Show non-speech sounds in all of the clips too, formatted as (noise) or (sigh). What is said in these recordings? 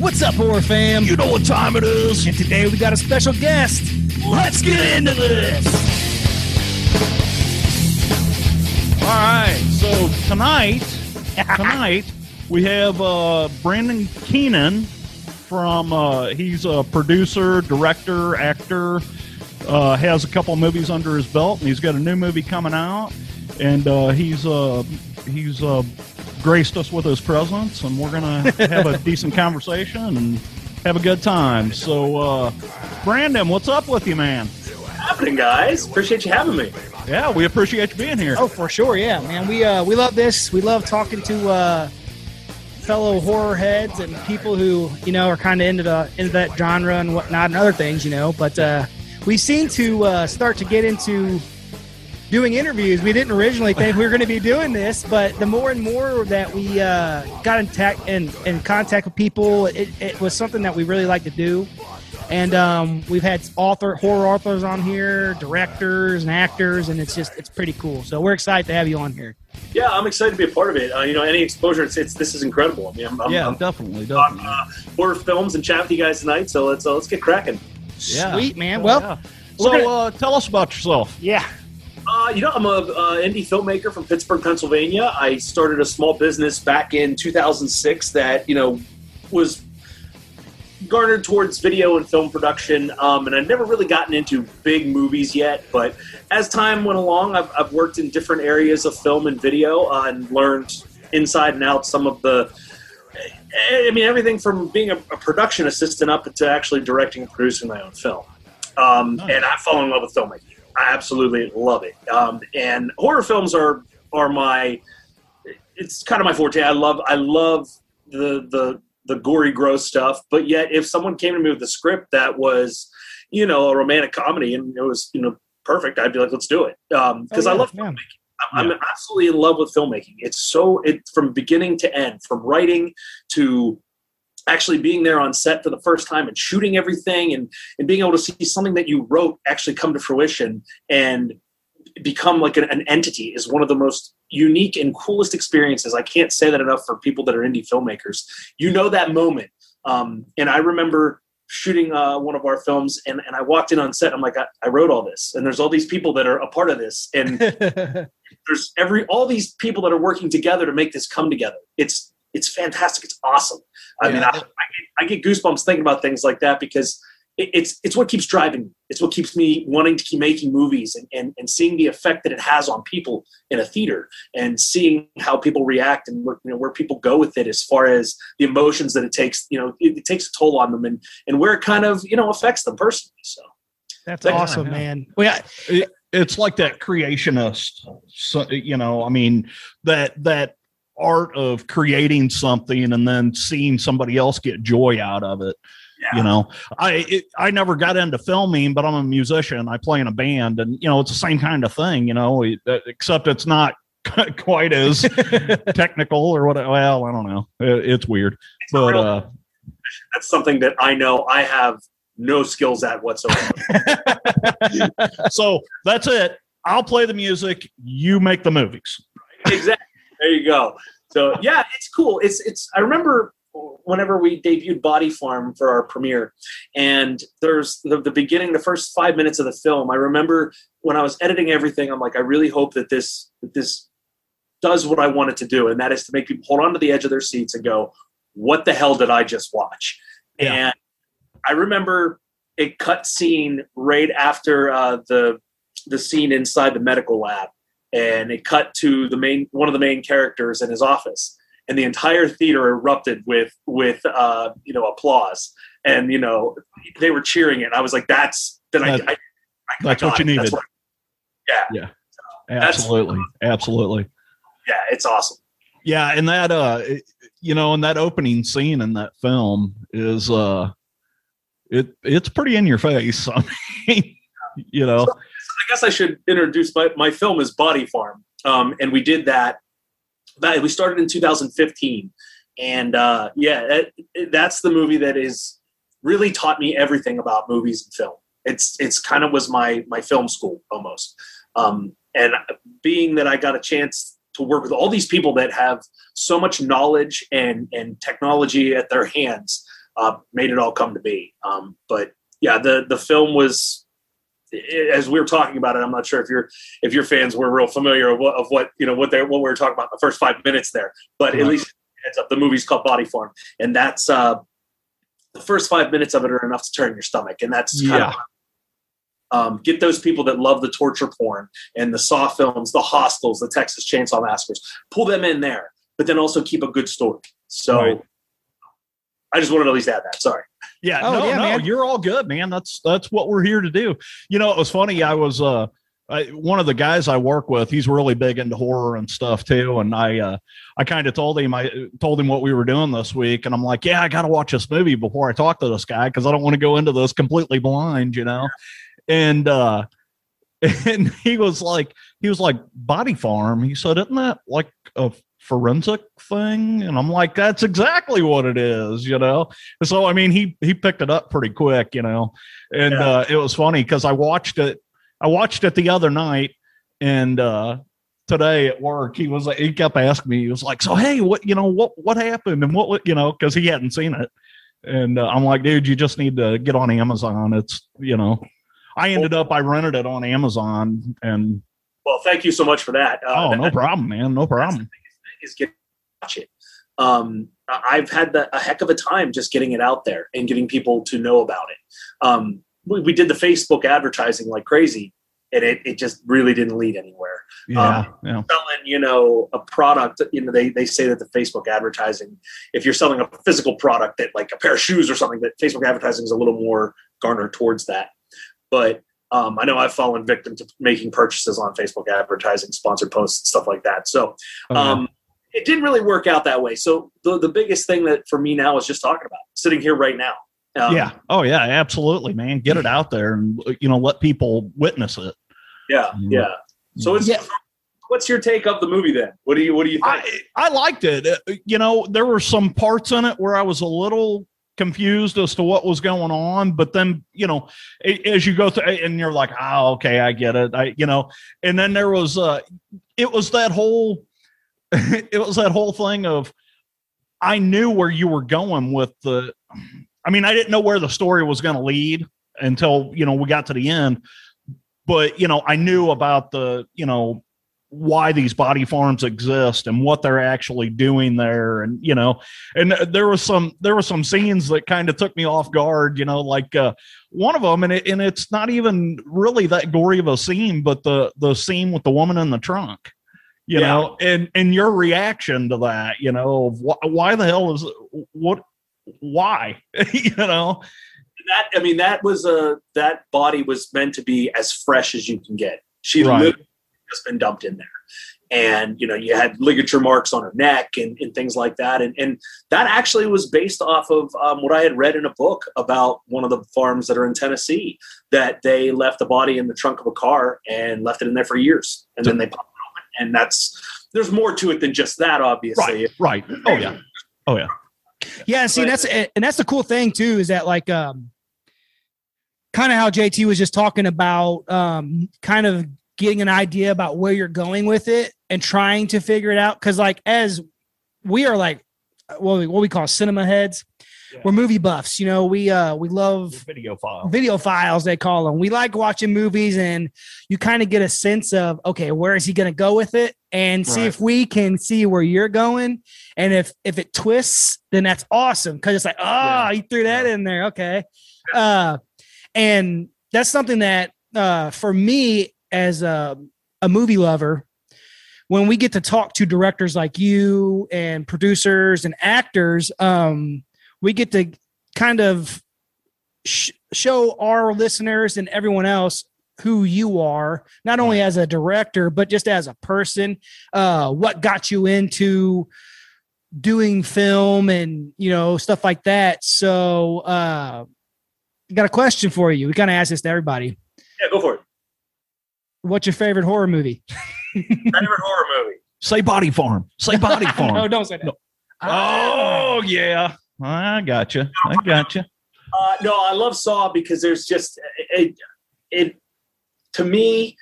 What's up, horror fam? You know what time it is. And today we got a special guest. Let's get into this. All right. So tonight, (laughs) tonight we have uh, Brandon Keenan from. Uh, he's a producer, director, actor. Uh, has a couple movies under his belt, and he's got a new movie coming out. And uh, he's uh, he's uh, graced us with his presence, and we're gonna have a (laughs) decent conversation and have a good time. So, uh, Brandon, what's up with you, man? happening, guys? Appreciate you having me. Yeah, we appreciate you being here. Oh, for sure, yeah, man. We uh, we love this. We love talking to uh, fellow horror heads and people who you know are kind of into the into that genre and whatnot and other things, you know. But uh, we seem to uh, start to get into doing interviews. We didn't originally think we were going to be doing this, but the more and more that we uh, got in, ta- in, in contact with people, it, it was something that we really like to do. And um, we've had author horror authors on here, directors and actors, and it's just it's pretty cool. So we're excited to have you on here. Yeah, I'm excited to be a part of it. Uh, you know, any exposure, it's, it's this is incredible. I mean, I'm, I'm, yeah, I'm definitely, talking definitely. uh, horror films and chat with you guys tonight. So let's uh, let's get cracking. Yeah. Sweet man. Yeah, Well, yeah. so gonna- uh, tell us about yourself. yeah. Uh, you know, I'm a uh, indie filmmaker from Pittsburgh, Pennsylvania. I started a small business back in 2006 that you know was garnered towards video and film production, um, and I'd never really gotten into big movies yet. But as time went along, I've, I've worked in different areas of film and video uh, and learned inside and out some of the. I mean, everything from being a, a production assistant up to actually directing and producing my own film. Um, Nice. And I fall in love with filmmaking. I absolutely love it. Um, and horror films are are my it's kind of my forte. I love I love the the the gory gross stuff, but yet if someone came to me with a script that was, you know, a romantic comedy and it was, you know, perfect, I'd be like, let's do it. Um because Oh, I love yeah. filmmaking. I'm I'm absolutely in love with filmmaking. It's so it from beginning to end, from writing to actually being there on set for the first time and shooting everything and and being able to see something that you wrote actually come to fruition and become like an, an entity is one of the most unique and coolest experiences. I can't say that enough for people that are indie filmmakers. You know that moment. Um, and I remember shooting uh, one of our films and, and I walked in on set. I'm like, I, I wrote all this and there's all these people that are a part of this. And (laughs) there's every all these people that are working together to make this come together. It's it's fantastic. It's awesome. I mean, Yeah. I, I, get, I get goosebumps thinking about things like that because it, it's it's what keeps driving me. It's what keeps me wanting to keep making movies and, and and seeing the effect that it has on people in a theater and seeing how people react and where, you know where people go with it as far as the emotions that it takes. You know, it, it takes a toll on them and and where it kind of you know affects them personally. So. That's Yeah, awesome, yeah. man. Well, It, it's like that creationist, so, you know. I mean that that art of creating something and then seeing somebody else get joy out of it. Yeah. You know, I it, I never got into filming, but I'm a musician. I play in a band, and you know, it's the same kind of thing. You know, except it's not (laughs) quite as (laughs) technical or what. Well, I don't know. It, it's weird, but real- uh, (laughs) That's something that I know I have no skills at whatsoever. so that's it. I'll play the music. You make the movies. exactly. There you go. So yeah, it's cool. It's it's. I remember whenever we debuted Body Farm for our premiere, and there's the, the beginning, the first five minutes of the film. I remember when I was editing everything. I'm like, I really hope that this that this does what I want it to do, and that is to make people hold on to the edge of their seats and go, "What the hell did I just watch?" Yeah. And I remember a cut scene right after uh, the the scene inside the medical lab and it cut to the main one of the main characters in his office. And the entire theater erupted with with uh you know applause. And you know they were cheering it. I was like that's then I, That- I, I that's I what you it. needed. What- yeah. That's- Absolutely, absolutely. yeah it's awesome. Yeah, and that uh, you know, and that opening scene in that film is uh, it it's pretty in your face. (laughs) I mean, you know, i guess i should introduce my, my film is body farm. Um and we did that that we started in 2015 and uh yeah that's the movie that is really taught me everything about movies and film. It's it's kind of was my my film school almost. Um and being that I got a chance to work with all these people that have so much knowledge and and technology at their hands, uh, made it all come to be. Um, but yeah, the the film was as we were talking about it, I'm not sure if your if your fans were real familiar of what, of what you know what they what we were talking about the first five minutes there. But right. at least heads up, the movie's called Body Farm, and that's uh, the first five minutes of it are enough to turn your stomach, and that's yeah. Of, um, get those people that love the torture porn and the Saw films, the Hostels, the Texas Chainsaw Massacres, pull them in there, but then also keep a good story. So. Right. I just wanted to at least add that. Sorry. Yeah, oh, no, yeah, no, man. you're all good, man. That's that's what we're here to do. You know, it was funny. I was uh, I, one of the guys I work with. He's really big into horror and stuff too. And I uh, I kind of told him I told him what we were doing this week, and I'm like, yeah, I got to watch this movie before I talk to this guy because I don't want to go into this completely blind, you know. And uh, (laughs) and he was like, he was like, Body Farm. He said, isn't that like a forensic thing? And i'm like that's exactly what it is you know? So i mean he he picked it up pretty quick you know? And yeah. uh, it was funny because i watched it i watched it the other night and uh today at work he was like he kept asking me he was like so hey what you know what what happened and what you know? Because he hadn't seen it. And uh, i'm like dude you just need to get on amazon. It's you know i ended up i rented it on amazon and well thank you so much for that. Uh, oh no problem man. No problem is get watch it. Um, I've had the, a heck of a time just getting it out there and getting people to know about it. Um, we, we, did the Facebook advertising like crazy, and it, it just really didn't lead anywhere. Yeah, um, yeah. Selling, you know, a product, you know, they, they say that the Facebook advertising, if you're selling a physical product that like a pair of shoes or something, that Facebook advertising is a little more garnered towards that. But um, I know I've fallen victim to making purchases on Facebook advertising, sponsored posts, stuff like that. So, oh, um, it didn't really work out that way. So the, the biggest thing that for me now is just talking about sitting here right now. Um, yeah. Oh yeah, absolutely, man. Get it out there and you know let people witness it. Yeah. Yeah. So it's yeah. What's your take of the movie then? What do you What do you think? I, I liked it. Uh, you know, there were some parts in it where I was a little confused as to what was going on but then you know as you go through and you're like oh okay i get it i you know and then there was uh it was that whole (laughs) it was that whole thing of I knew where you were going with the I mean, I didn't know where the story was going to lead until, you know, we got to the end. But, you know, I knew about the, you know, why these body farms exist and what they're actually doing there and you know and there was some there were some scenes that kind of took me off guard you know like uh one of them and it, and it's not even really that gory of a scene but the the scene with the woman in the trunk you yeah. know and and your reaction to that you know wh- why the hell is what why? (laughs) You know? That i mean that was a that body was meant to be as fresh as you can get. She right. literally just been dumped in there. And you know you had ligature marks on her neck and, and things like that. And, and that actually was based off of um, what i had read in a book about one of the farms that are in tennessee that they left the body in the trunk of a car and left it in there for years. And then they popped and that's there's more to it than just that, obviously. Right. right. Oh yeah. Oh yeah. Yeah. See, but, that's and that's the cool thing too is that like um, kind of how JT was just talking about um, kind of getting an idea about where you're going with it and trying to figure it out because like as we are like what we, what we call cinema heads yeah. we're movie buffs. You know, we uh we love videophiles. Video files they call them. We like watching movies, and you kind of get a sense of okay, where is he going to go with it, and see right. if we can see where you're going, and if if it twists, then that's awesome because it's like oh, yeah. you threw that yeah. in there, okay, uh, and that's something that uh for me as a a movie lover when we get to talk to directors like you and producers and actors um we get to kind of sh- show our listeners and everyone else who you are, not only as a director, but just as a person, uh, what got you into doing film and, you know, stuff like that. So, uh, got a question for you. We kind of ask this to everybody. Yeah, go for it. What's your favorite horror movie? (laughs) favorite horror movie? Say Body Farm. Say Body (laughs) Farm. no, don't say that. No. Oh, yeah. I got you. I got you. Uh, no, I love Saw because there's just it, it. To me,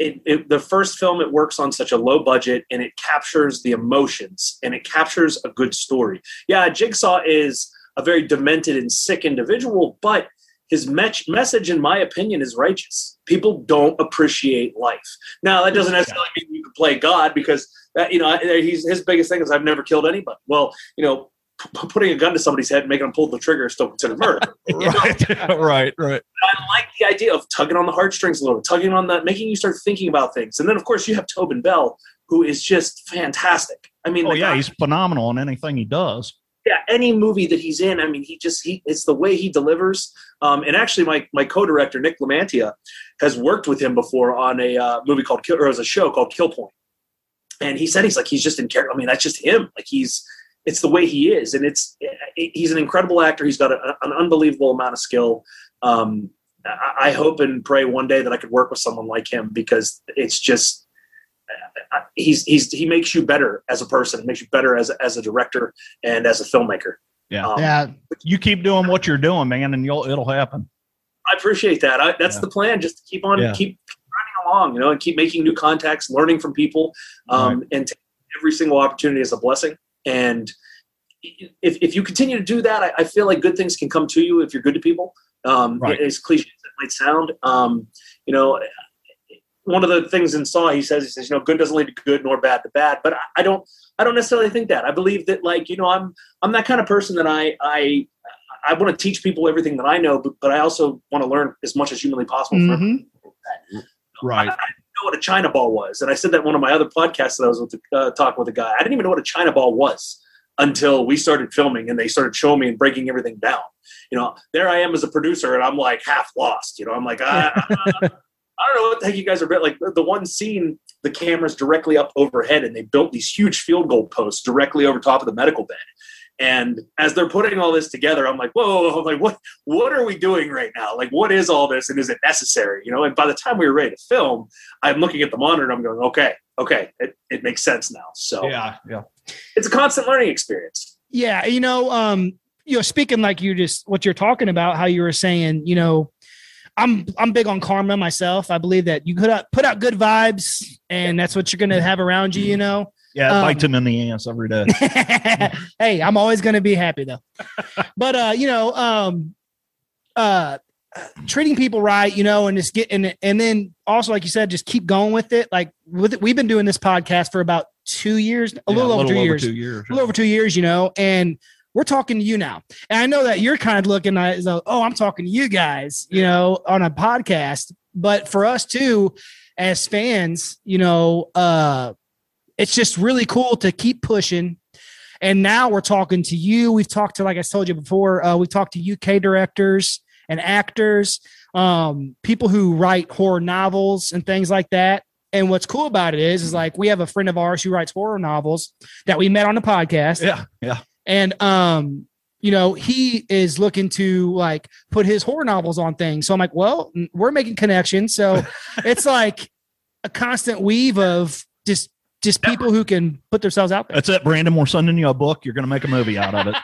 it, it, the first film it works on such a low budget and it captures the emotions and it captures a good story yeah jigsaw is a very demented and sick individual but his me- message in my opinion is righteous people don't appreciate life now that doesn't necessarily mean you can play god because that, you know he's, his biggest thing is i've never killed anybody well you know p- putting a gun to somebody's head and making them pull the trigger is still considered murder (laughs) (laughs) (laughs) right, right, right. I like the idea of tugging on the heartstrings a little, tugging on that, making you start thinking about things. And then, of course, you have Tobin Bell, who is just fantastic. I mean, Oh yeah, guy- he's phenomenal in anything he does. yeah, any movie that he's in, I mean, he just he it's the way he delivers. Um, and actually, my my co-director Nick Lamantia has worked with him before on a uh, movie called Kill, or as a show called Kill Point. And he said he's like he's just in character. I mean, that's just him. Like he's it's the way he is, and it's he's an incredible actor. He's got a, an unbelievable amount of skill. Um, I, I hope and pray one day that I could work with someone like him because it's just uh, he's he's he makes you better as a person, makes you better as a, as a director and as a filmmaker. Yeah. Um, Yeah, You keep doing what you're doing, man, and you'll it'll happen. I appreciate that. I, that's Yeah. the plan. Just to keep on, Yeah. keep running along, you know, and keep making new contacts, learning from people, um, and take every single opportunity as a blessing. And if, if you continue to do that, I, I feel like good things can come to you if you're good to people. Um, Right. As cliche as it might sound, um, you know, one of the things in Saw, he says, he says, you know, good doesn't lead to good nor bad to bad. But I, I don't, I don't necessarily think that. I believe that, like, you know, I'm, I'm that kind of person that I, I, I want to teach people everything that I know, but, but I also want to learn as much as humanly possible. from Mhm. Right. Know what a China ball was, and I said that one of my other podcasts that I was with uh, talking with a guy. I didn't even know what a China ball was until we started filming, and they started showing me and breaking everything down. You know, there I am as a producer, and I'm like half lost. You know, I'm like, I, (laughs) I, I don't know what the heck you guys are. Like the one scene, the camera's directly up overhead, and they built these huge field goal posts directly over top of the medical bed. And as they're putting all this together, I'm like, whoa, I'm like, what, what are we doing right now? Like, what is all this, and is it necessary? You know. And by the time we were ready to film, I'm looking at the monitor and I'm going, okay, okay, it, it makes sense now. So Yeah, yeah. it's a constant learning experience. Yeah, you know, um, you know, speaking like you just what you're talking about, how you were saying, you know, I'm I'm big on karma myself. I believe that you put out put out good vibes, and that's what you're gonna have around you. You know. Yeah, Um, bites him in the ass every day. (laughs) hey, I'm always gonna be happy though. (laughs) but uh, you know, um, uh, treating people right, you know, and just getting and then also like you said, just keep going with it. Like with it, we've been doing this podcast for about two years, a Yeah, little over two years two years. a little over two years, you know, and we're talking to you now. And I know that you're kind of looking at though, oh, I'm talking to you guys, you know, on a podcast. But for us too, as fans, you know, uh, it's just really cool to keep pushing. And now we're talking to you. We've talked to, like I told you before, uh, we've talked to UK directors and actors, um, people who write horror novels and things like that. And what's cool about it is, is like we have a friend of ours who writes horror novels that we met on the podcast Yeah, yeah. and um you know he is looking to like put his horror novels on things so i'm like well we're making connections so (laughs) it's like a constant weave of just just people who can put themselves out there That's it, Brandon. We're sending you a book. You're going to make a movie out of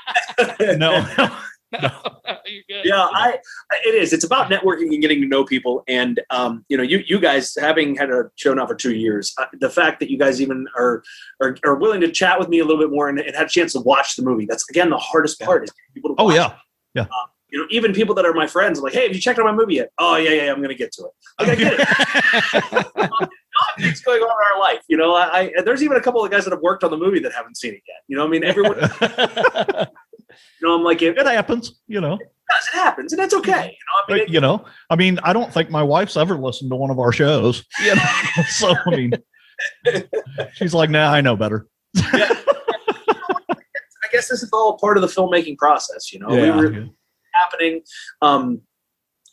it. (laughs) no, no. (laughs) yeah I, I it is it's about networking and getting to know people and um, you know you you guys having had a show now for two years uh, the fact that you guys even are, are are willing to chat with me a little bit more and, and had a chance to watch the movie that's again the hardest part is getting people to Oh watch yeah. it. you know even people that are my friends I'm like hey have you checked out my movie yet oh yeah yeah i'm gonna get to it like, I get it a lot of things going on in our life you know I, I there's even a couple of guys that have worked on the movie that haven't seen it yet you know i mean everyone (laughs) you know i'm like it, it happens, you know. does, it happens and that's okay you know i mean But, you know, I mean, I don't think my wife's ever listened to one of our shows. You know, (laughs) so I mean, she's like, "Nah, I know better." I guess this is all part of the filmmaking process. You know, we were yeah. happening. Um,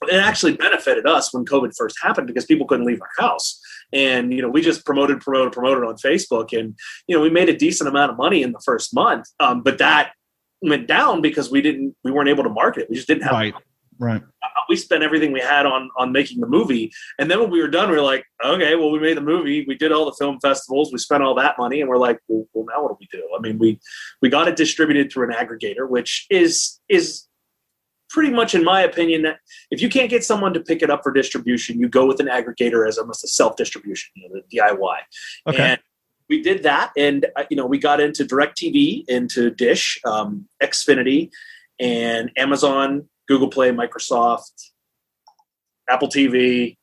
it actually benefited us when COVID first happened because people couldn't leave our house. And, you know, we just promoted, promoted, promoted on Facebook. And, you know, we made a decent amount of money in the first month. Um, but that went down because we didn't, we weren't able to market it. We just didn't have, right, right. we spent everything we had on, on making the movie. And then when we were done, we were like, okay, well, we made the movie. We did all the film festivals. We spent all that money. And we're like, well, well now what do we do? I mean, we, we got it distributed through an aggregator, which is, is, pretty much, in my opinion, that if you can't get someone to pick it up for distribution, you go with an aggregator as almost a self distribution, you know, the DIY. Okay. And we did that, and uh, you know, we got into Directv, into Dish, um, Xfinity, and Amazon, Google Play, Microsoft, Apple TV,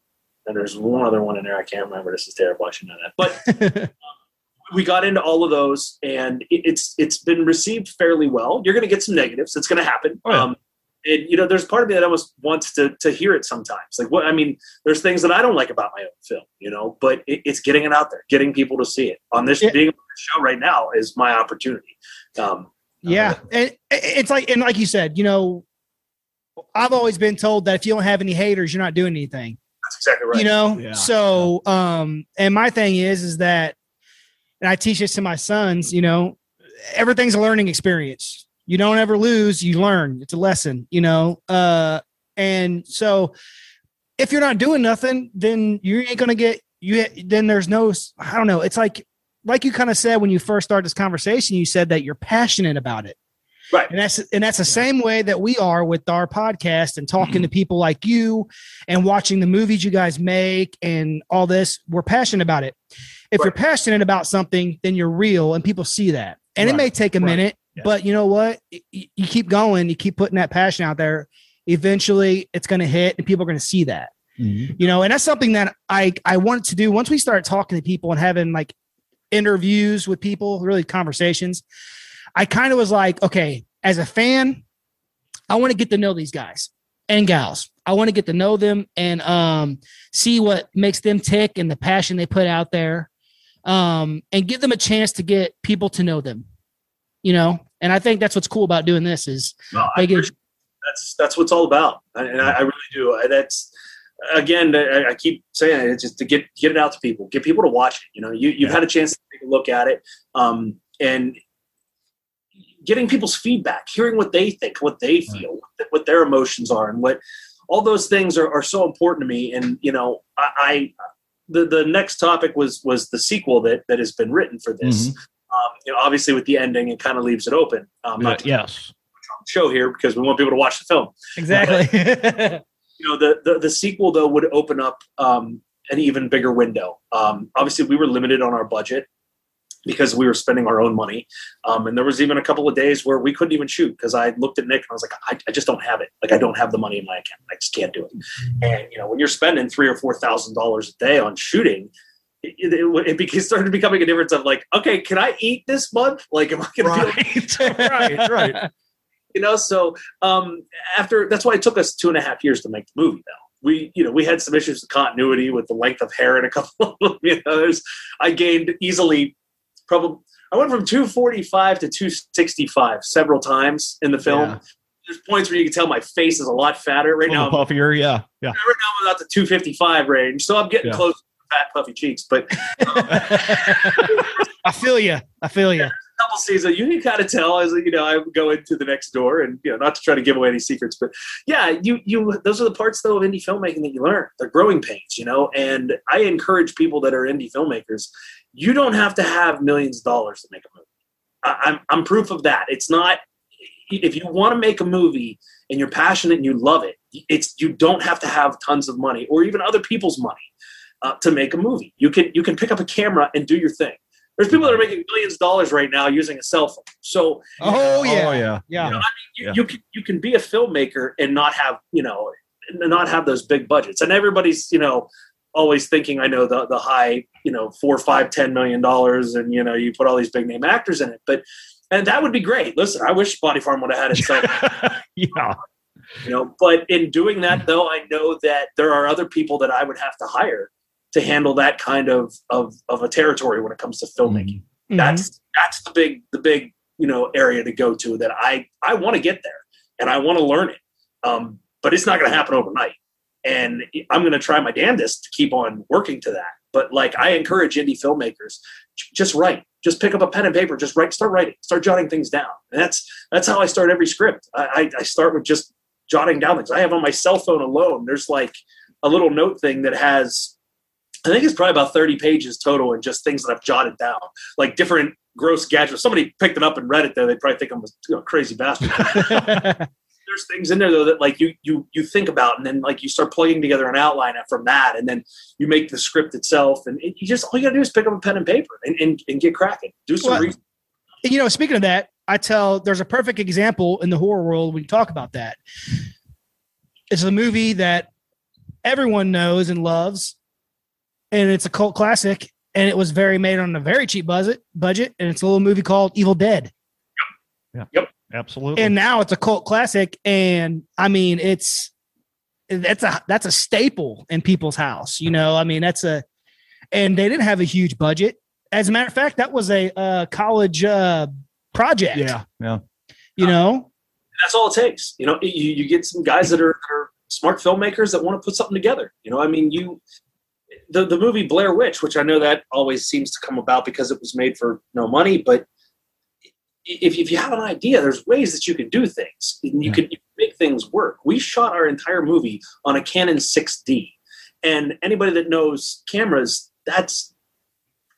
and there's one other one in there. I can't remember. This is terrible. I should know that. But (laughs) we got into all of those, and it's it's been received fairly well. You're going to get some negatives. It's going to happen. Oh, yeah. um, and you know, there's part of me that almost wants to to hear it sometimes. Like what I mean, there's things that I don't like about my own film, you know, but it, it's getting it out there, getting people to see it. On this Yeah. being on this show right now is my opportunity. Um, Yeah, and it's like and like you said, you know, I've always been told that if you don't have any haters, you're not doing anything. that's exactly right. You know, Yeah. so um, and my thing is, is that, and I teach this to my sons. You know, everything's a learning experience. You don't ever lose, you learn. It's a lesson. You know, uh, and so if you're not doing nothing, then you ain't gonna get you. Then there's no. I don't know. It's like like you kind of said when you first started this conversation. You said that you're passionate about it. Right. And that's and that's the same way that we are with our podcast and talking to people like you and watching the movies you guys make and all this. We're passionate about it. If you're passionate about something, then you're real and people see that. And it may take a Right. minute, Yeah. but you know what? Y- y- You keep going, you keep putting that passion out there. Eventually it's going to hit and people are going to see that Mhm. you know and that's something that i i wanted to do once we started talking to people and having like interviews with people really conversations i kind of was like okay as a fan i want to get to know these guys and gals i want to get to know them and um see what makes them tick and the passion they put out there um and give them a chance to get people to know them you know and i think that's what's cool about doing this is No, I they get appreciate- that's that's what it's all about, and I, I really do. I- That's again, I, I keep saying it, it's just to get get it out to people, get people to watch it. You know, you you've Yeah. had a chance to take a look at it, um, and getting people's feedback, hearing what they think, what they feel, what, what their emotions are, and what all those things are, are so important to me. And you know, I, I the the next topic was was the sequel that that has been written for this. Um, you know, obviously with the ending, it kind of leaves it open. Um, not yes. show here because we want people to watch the film. exactly (laughs) You know, the the, the sequel though would open up um, an even bigger window. Um, obviously, we were limited on our budget because we were spending our own money, um, and there was even a couple of days where we couldn't even shoot because I looked at Nick and I was like, I, I just don't have it. Like, I don't have the money in my account. I just can't do it. And you know, when you're spending three or four thousand dollars a day on shooting. It, it, it started becoming a difference of like, okay, can I eat this month? Like, am I going to be (laughs) (laughs) Right. right. Right. you know so um after that's why it took us two and a half years to make the movie though we you know we had some issues with continuity with the length of hair and a (laughs) couple of them you know there's i gained easily probably i went from 245 to 265 several times in the film Yeah. there's points where you can tell my face is a lot fatter right A now little puffier. Yeah. Yeah. right now i'm about the 255 range so i'm getting Yeah. close fat puffy cheeks but um, (laughs) I feel you. I feel you. couple seasons, you can kind of tell as you know I go into the next door, and you know not to try to give away any secrets, but yeah, you you those are the parts though of indie filmmaking that you learn. They're growing pains, you know. And I encourage people that are indie filmmakers. You don't have to have millions of dollars to make a movie. I, I'm I'm proof of that. It's not if you want to make a movie and you're passionate and you love it. It's you don't have to have tons of money or even other people's money uh, to make a movie. You can you can pick up a camera and do your thing. There's people that are making millions of dollars right now using a cell phone. So Oh yeah. Oh yeah. Yeah. you, Yeah. you can you can be a filmmaker and not have you know not have those big budgets. And everybody's you know always thinking I know the the high you know four five ten million dollars and you know you put all these big name actors in it, but and that would be great. Listen, I wish Body Farm would have had it. cell (laughs) phone. yeah. you know but in doing that though i know that there are other people that i would have to hire to handle that kind of of, of a territory when it comes to filmmaking. Mhm. that's that's the big the big you know area to go to that i i want to get there and i want to learn it. Um, but it's not going to happen overnight. And i'm going to try my damnedest to keep on working to that. But like i encourage indie filmmakers just write. Just pick up a pen and paper. Just write start writing. Start jotting things down. And that's that's how i start every script. I i, I start with just jotting down things. I have on my cell phone alone there's like a little note thing that has I think it's probably about 30 pages total and just things that I've jotted down, like different gross gadgets. Somebody picked it up and read it, though, they'd probably think I'm a you know, crazy bastard. (laughs) (laughs) there's things in there though that like you you you think about and then like you start plugging together an outline from that and then you make the script itself and it, you just all you gotta do is pick up a pen and paper and, and, and get cracking do some Well, research. you know, speaking of that, I tell there's a perfect example in the horror world when you talk about that. It's a movie that everyone knows and loves, and it's a cult classic, and it was very made on a very cheap budget. Budget, and it's a little movie called Evil Dead. Yep. Yeah. Yep. Absolutely. and now it's a cult classic and i mean it's that's a that's a staple in people's house you know i mean that's a and they didn't have a huge budget as a matter of fact that was a uh, college uh, project yeah. Yeah. you know that's all it takes. You know, you, you get some guys that are, that are smart filmmakers that want to put something together. You know, I mean, you the the movie Blair Witch, which I know that always seems to come about because it was made for no money, but if, if you have an idea, there's ways that you can do things. And you Yeah. can make things work. We shot our entire movie on a Canon 6D, and anybody that knows cameras, that's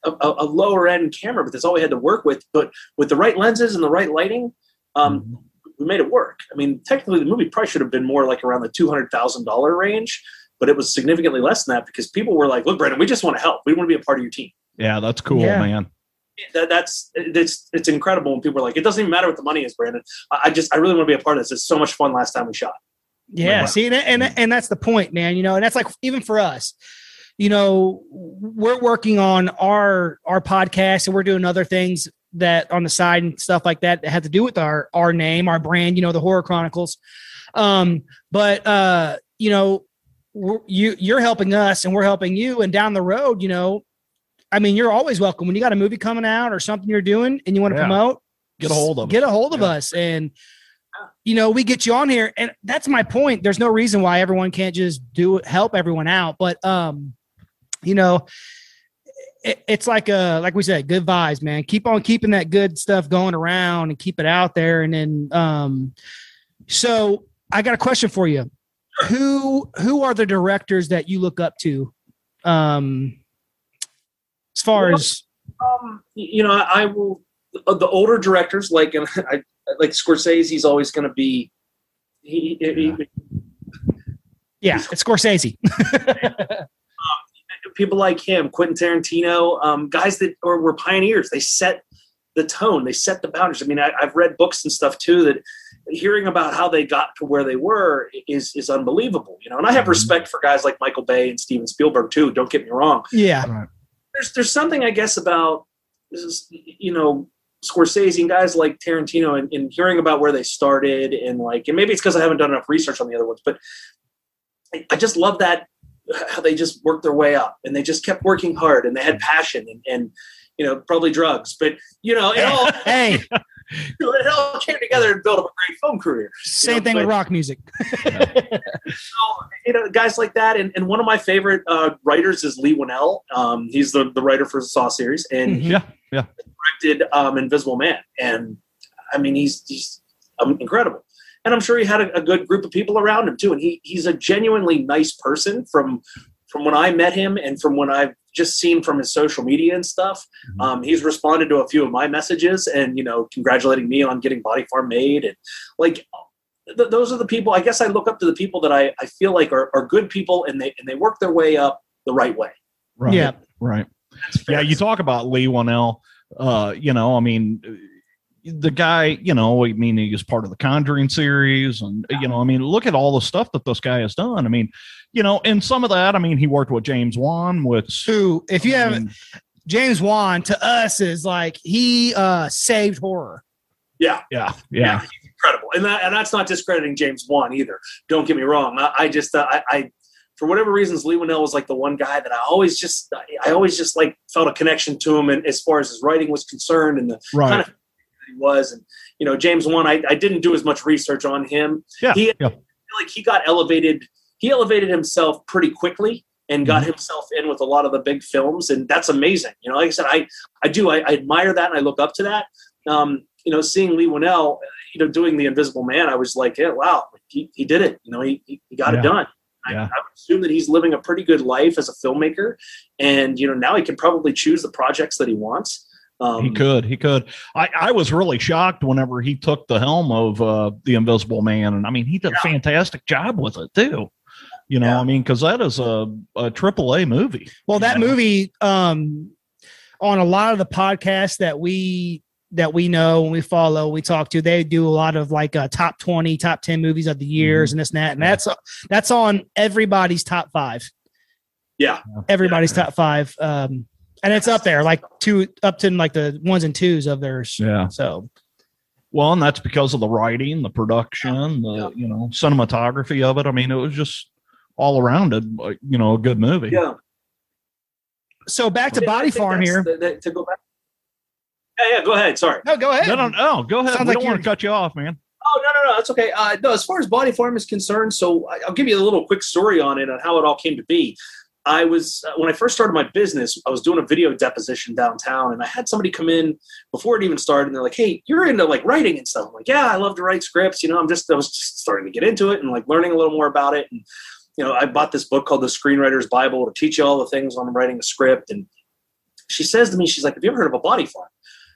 a, a, lower end camera, but that's all we had to work with. But with the right lenses and the right lighting, um, Mhm. we made it work. I mean, technically, the movie probably should have been more like around the two hundred thousand dollar range, but it was significantly less than that because people were like, "Look, Brandon, we just want to help. We want to be a part of your team." Yeah, that's cool, Yeah. man. That, that's it's it's incredible when people are like, "It doesn't even matter what the money is, Brandon. I, I just I really want to be a part of this. It's so much fun last time we shot." Yeah, Wow. see, and, and and that's the point, man. You know, and that's like even for us, you know, we're working on our our podcast, and we're doing other things that on the side and stuff like that that have to do with our our name, our brand. You know, the Horror Chronicles. Um, but uh, you know, we're, you you're helping us, and we're helping you, and down the road, you know. I mean, you're always welcome when you got a movie coming out or something you're doing and you want to Yeah. promote. Get a hold of get a hold of Yeah. us, and you know we get you on here and that's my point there's no reason why everyone can't just do it help everyone out but um you know it, it's like uh like we said good vibes man keep on keeping that good stuff going around and keep it out there and then um so i got a question for you who who are the directors that you look up to um as far Well, as Um, you know, I, will uh, the older directors like and (laughs) I like Scorsese's always going to be. He, he, he- yeah it's scorsese (laughs) (laughs) people like him, Quentin Tarantino, um, guys that or were pioneers. They set the tone. They set the boundaries. I mean, I, I've read books and stuff too that hearing about how they got to where they were is is unbelievable. You know, and I have Mhm. respect for guys like Michael Bay and Steven Spielberg too. Don't get me wrong. yeah There's there's something I guess about this is you know Scorsese and guys like Tarantino and, and hearing about where they started and like and maybe it's because I haven't done enough research on the other ones, but I, I just love that how they just worked their way up and they just kept working hard and they had passion and, and you know probably drugs, but you know it all (laughs) hey (laughs) it all came together and built up a great film career. same You know, thing with rock music (laughs) So, you know, guys like that, and, and one of my favorite uh, writers is Leigh Whannell. Um, he's the, the writer for the Saw series, and Yeah, yeah. directed um, Invisible Man, and I mean, he's he's um, incredible. And I'm sure he had a, a good group of people around him too. And he he's a genuinely nice person from from when I met him and from when I've just seen from his social media and stuff. Mhm. Um, he's responded to a few of my messages and you know congratulating me on getting Body Farm made and like th- those are the people. I guess I look up to the people that I, I feel like are, are good people and they and they work their way up the right way. Right. Yeah. Right. Yeah, you talk about Leigh Whannell. Uh, you know, I mean, the guy. You know, I mean, he was part of the Conjuring series, and you know, I mean, look at all the stuff that this guy has done. I mean, you know, and some of that. I mean, he worked with James Wan, which who if you I haven't mean, James Wan to us is like he uh saved horror. yeah. yeah, yeah, he's incredible, and that, and that's not discrediting James Wan either. Don't get me wrong. I, I just uh, I, I for whatever reasons Leigh Whannell was like the one guy that I always just I always just like felt a connection to him, and as far as his writing was concerned, and the right, kind of he was, and you know James Wan, I, I didn't do as much research on him. yeah, he- yeah, like he got elevated. He elevated himself pretty quickly and got himself in with a lot of the big films, and that's amazing. You know, like I said, I I do I, I admire that and I look up to that. Um, you know, seeing Leigh Whannell, you know, doing The Invisible Man, I was like, yeah, wow, he, he did it. You know, he he, got Yeah. it done. I, I would assume that he's living a pretty good life as a filmmaker, and you know, now he can probably choose the projects that he wants. Um, he could, he could. I, I was really shocked whenever he took the helm of uh, the Invisible Man, and I mean, he did a fantastic job with it too. You know, Yeah. I mean, because that is a a triple A movie. Well, that know? movie, um, on a lot of the podcasts that we that we know and we follow, we talk to, they do a lot of like uh, top twenty, top ten movies of the years and this and that, and Yeah. that's that's on everybody's top five. Yeah. everybody's top five, um, and it's up there, like two up to like the ones and twos of theirs. Yeah. So Well, and that's because of the writing, the production, the Yeah. you know cinematography of it. I mean, it was just all around it, you know, a good movie. yeah. so back to Yeah, I Body Farm here. the- the- to go back. Yeah, yeah. Go ahead. Sorry. No, go ahead. No, no, no. Go ahead. Sounds we like don't want to cut you off, man. Oh no, no, no. That's okay. Uh, no, as far as Body Farm is concerned, so I- I'll give you a little quick story on it and how it all came to be. I was uh, when I first started my business, I was doing a video deposition downtown, and I had somebody come in before it even started, and they're like, "Hey, you're into like writing and stuff." I'm like, "Yeah, I love to write scripts. You know, I'm just I was just starting to get into it and like learning a little more about it." And you know, I bought this book called The Screenwriter's Bible to teach you all the things on writing a script. And she says to me, she's like, "Have you ever heard of a body farm?"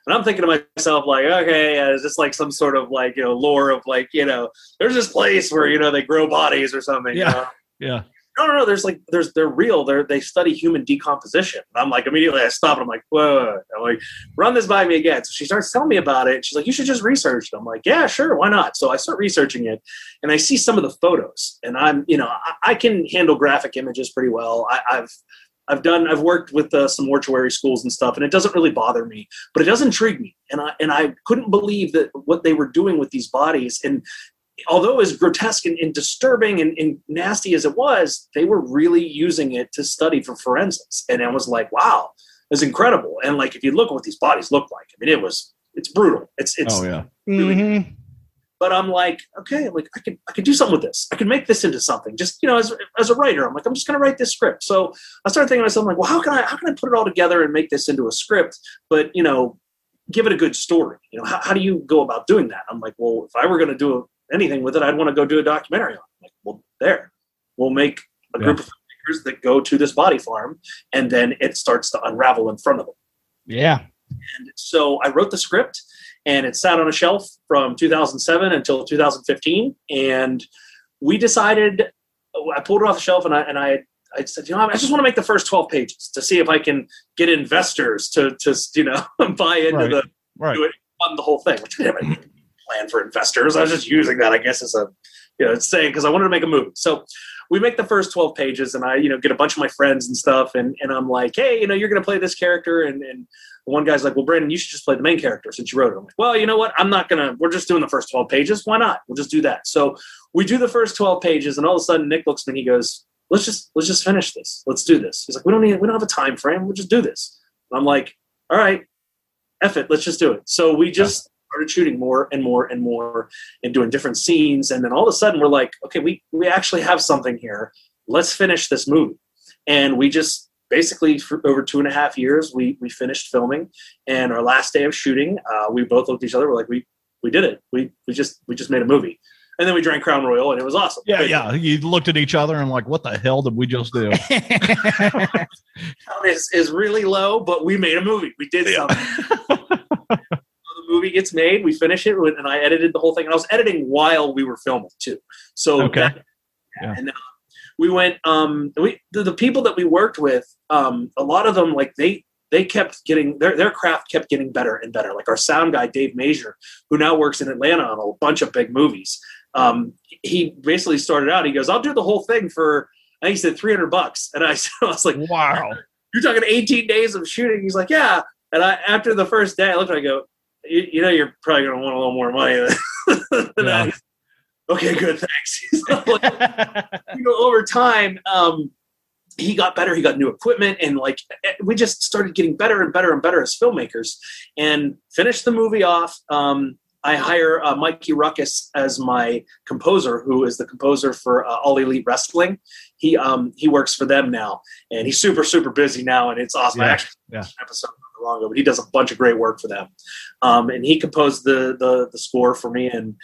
And I'm thinking to myself, like, okay, is this like some sort of like, you know, lore of like, you know, there's this place where, you know, they grow bodies or something. you Yeah. know? Yeah. No, no, no. There's like, there's, they're real. They're, they study human decomposition. And I'm like, immediately I stop and I'm like, whoa. I'm like, run this by me again. So she starts telling me about it. She's like, you should just research it. I'm like, yeah, sure. Why not? So I start researching it and I see some of the photos and I'm, you know, I, I can handle graphic images pretty well. I, I've, I've done, I've worked with uh, some mortuary schools and stuff, and it doesn't really bother me, but it does intrigue me. And I, and I couldn't believe that what they were doing with these bodies. And although as grotesque and, and disturbing and, and nasty as it was, they were really using it to study for forensics. And I was like, wow, it's incredible. And like, if you look at what these bodies look like, I mean, it was, it's brutal. It's, it's, oh yeah. Mhm. but I'm like, okay, like I could I could do something with this. I could make this into something. Just you know, as, as a writer, I'm like, I'm just gonna write this script. So I started thinking to myself, like, well, how can I how can I put it all together and make this into a script? But you know, give it a good story. You know, how, how do you go about doing that? I'm like, well, if I were gonna do anything with it, I'd want to go do a documentary on. It. Like, well, there, we'll make a group of filmmakers that go to this body farm, and then it starts to unravel in front of them. Yeah. And so I wrote the script and it sat on a shelf from 2007 until 2015. And we decided, I pulled it off the shelf and I, and I, I said, you know, I just want to make the first 12 pages to see if I can get investors to, to you know, (laughs) buy into Right. the, Right. do it, fund the whole thing, which I didn't have a plan for investors. I was just using that, I guess, as a, you know, saying, because I wanted to make a movie. So we make the first 12 pages and I, you know, get a bunch of my friends and stuff. And, and I'm like, hey, you know, you're going to play this character. And, and one guy's like, well, Brandon, you should just play the main character since you wrote it. I'm like, well, you know what? I'm not going to, we're just doing the first 12 pages. Why not? We'll just do that. So we do the first 12 pages and all of a sudden Nick looks at me and he goes, let's just, let's just finish this. Let's do this. He's like, we don't need, we don't have a time frame. We'll just do this. And I'm like, all right, F it. Let's just do it. So we just started shooting more and more and more and doing different scenes. And then all of a sudden we're like, okay, we, we actually have something here. Let's finish this movie. And we just basically for over two and a half years, we, we finished filming and our last day of shooting, uh, we both looked at each other. We're like, we, we did it. We, we just, we just made a movie. And then we drank Crown Royal and it was awesome. Yeah, yeah. You looked at each other and like, what the hell did we just do? (laughs) Count is, is really low, but we made a movie. We did something. (laughs) Movie gets made, we finish it, and I edited the whole thing. And I was editing while we were filming too. So Okay. that- Yeah. and uh, we went. Um, we the, the people that we worked with, um, a lot of them like they they kept getting their their craft kept getting better and better. Like our sound guy Dave Major, who now works in Atlanta on a bunch of big movies. Um, he basically started out. He goes, "I'll do the whole thing for." I think he said three hundred bucks, and I, (laughs) I was like, wow. you're talking 18 days of shooting. He's like, yeah. And I, after the first day, I looked at I go, you, you know, you're probably going to want a little more money than, (laughs) than Yeah. that. Okay, good. Thanks. (laughs) (laughs) Like, you know, over time, um, he got better. He got new equipment, and like eh, we just started getting better and better and better as filmmakers. And finished the movie off. Um, I hire uh, Mikey Rukus as my composer, who is the composer for uh, All Elite Wrestling. He um, he works for them now, and he's super super busy now, and it's awesome. I actually yeah. an episode long ago, but he does a bunch of great work for them. Um, and he composed the, the the score for me. And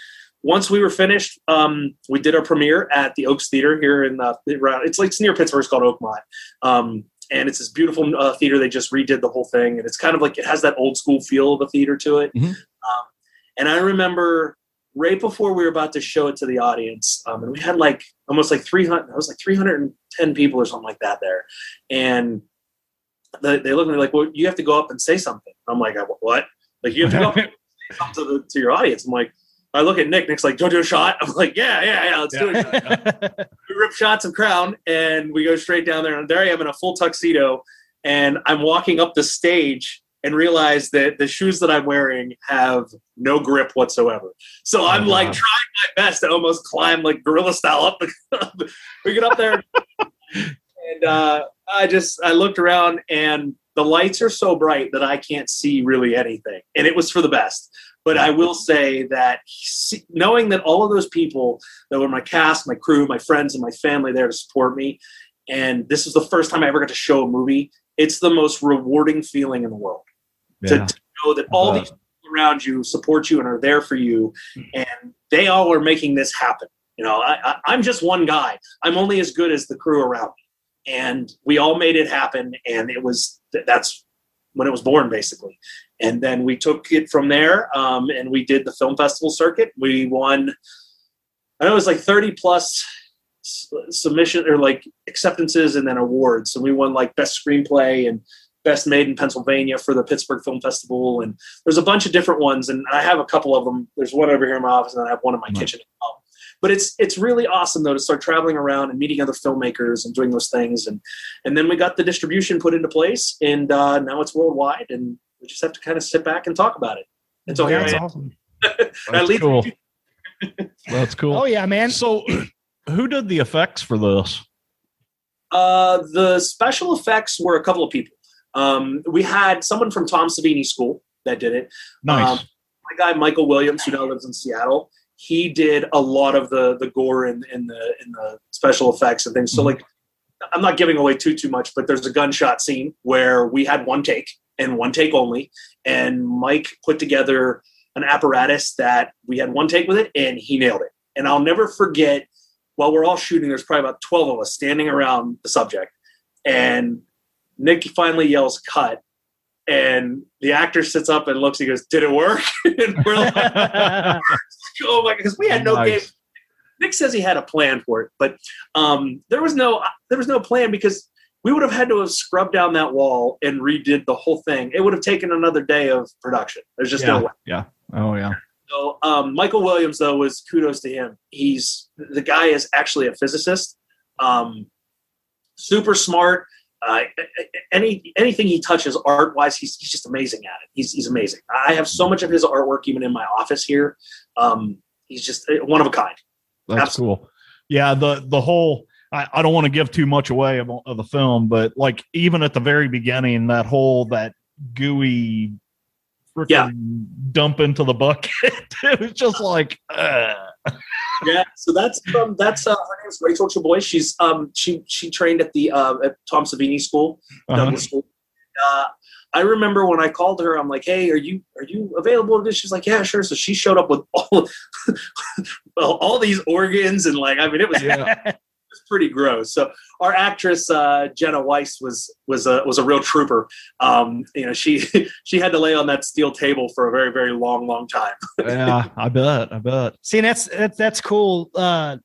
once we were finished, um, we did our premiere at the Oaks Theater here in the. It's like it's near Pittsburgh. It's called Oakmont. Um, and it's this beautiful uh, theater. They just redid the whole thing, and it's kind of like it has that old school feel of a theater to it. Mhm. Um, and I remember right before we were about to show it to the audience, um, and we had like almost like 300. I was like 310 people or something like that there, and they, they looked at me like, "Well, you have to go up and say something." I'm like, "What?" Like you have to go up and (laughs) say something to the to your audience. I'm like. I look at Nick. Nick's like, "Do you do a shot?" I'm like, "Yeah, yeah, yeah. Let's do it." we rip shots of Crown, and we go straight down there. And there I am in a full tuxedo, and I'm walking up the stage and realize that the shoes that I'm wearing have no grip whatsoever. So I'm Oh, like wow. trying my best to almost climb like gorilla style up. The, (laughs) we get up there, (laughs) and uh, I just I looked around, and the lights are so bright that I can't see really anything, and it was for the best. But I will say that knowing that all of those people that were my cast, my crew, my friends, and my family there to support me, and this is the first time I ever got to show a movie. It's the most rewarding feeling in the world to, Yeah. to know that all these people around you support you and are there for you, and they all are making this happen. You know, I, I, I'm just one guy. I'm only as good as the crew around me, and we all made it happen. And it was that's when it was born, basically. And then we took it from there, um, and we did the film festival circuit. We won. I know it was like 30 plus submission or like acceptances and then awards. So we won like best screenplay and best made in Pennsylvania for the Pittsburgh Film Festival. And there's a bunch of different ones. And I have a couple of them. There's one over here in my office and I have one in my Nice. kitchen as well. But it's it's really awesome though to start traveling around and meeting other filmmakers and doing those things and and then we got the distribution put into place and uh, now it's worldwide and we just have to kind of sit back and talk about it. And so here I That's am. awesome. (laughs) I That's cool. (laughs) That's cool. Oh yeah, man. So, (clears throat) who did the effects for this? Uh, the special effects were a couple of people. Um, we had someone from Tom Savini School that did it. Nice. Um, my guy Michael Williams, who now lives in Seattle, he did a lot of the the gore and in, the in the special effects and things. So Mhm. like, I'm not giving away too too much, but there's a gunshot scene where we had one take and one take only, and Mike put together an apparatus that we had one take with it, and he nailed it. And I'll never forget. While we're all shooting, there's probably about 12 of us standing around the subject, and Nick finally yells "cut." And the actor sits up and looks. He goes, "Did it work?" (laughs) and we're like, (laughs) oh my because we had no Nice. game nick says he had a plan for it but um, there was no there was no plan because we would have had to have scrubbed down that wall and redid the whole thing it would have taken another day of production there's just no way yeah. Oh yeah. so um, michael williams though was kudos to him he's the guy is actually a physicist um, super smart uh, any anything he touches art wise he's, he's just amazing at it he's, he's amazing i have so much of his artwork even in my office here um, he's just uh, one of a kind That's cool. Yeah, the the whole I, I don't want to give too much away of, of the film, but like even at the very beginning, that whole that gooey frickin' Yeah. dump into the bucket. (laughs) it was just like uh, (laughs) yeah so that's um, that's uh, her name's rachel chaboy she's um she she trained at the uh, at tom savini school uh-huh. Douglas School. Uh, I remember when I called her, I'm like, "Hey, are you are you available to this?" She's like, "Yeah, sure." So she showed up with all (laughs) well, all these organs and like, I mean, it was, yeah. Was pretty gross. So our actress uh, Jenna Weiss was was a was a real trooper. Um, you know, she (laughs) she had to lay on that steel table for a very very long long time. (laughs) yeah, I bet. I bet. See, and that's that's that's cool. Uh,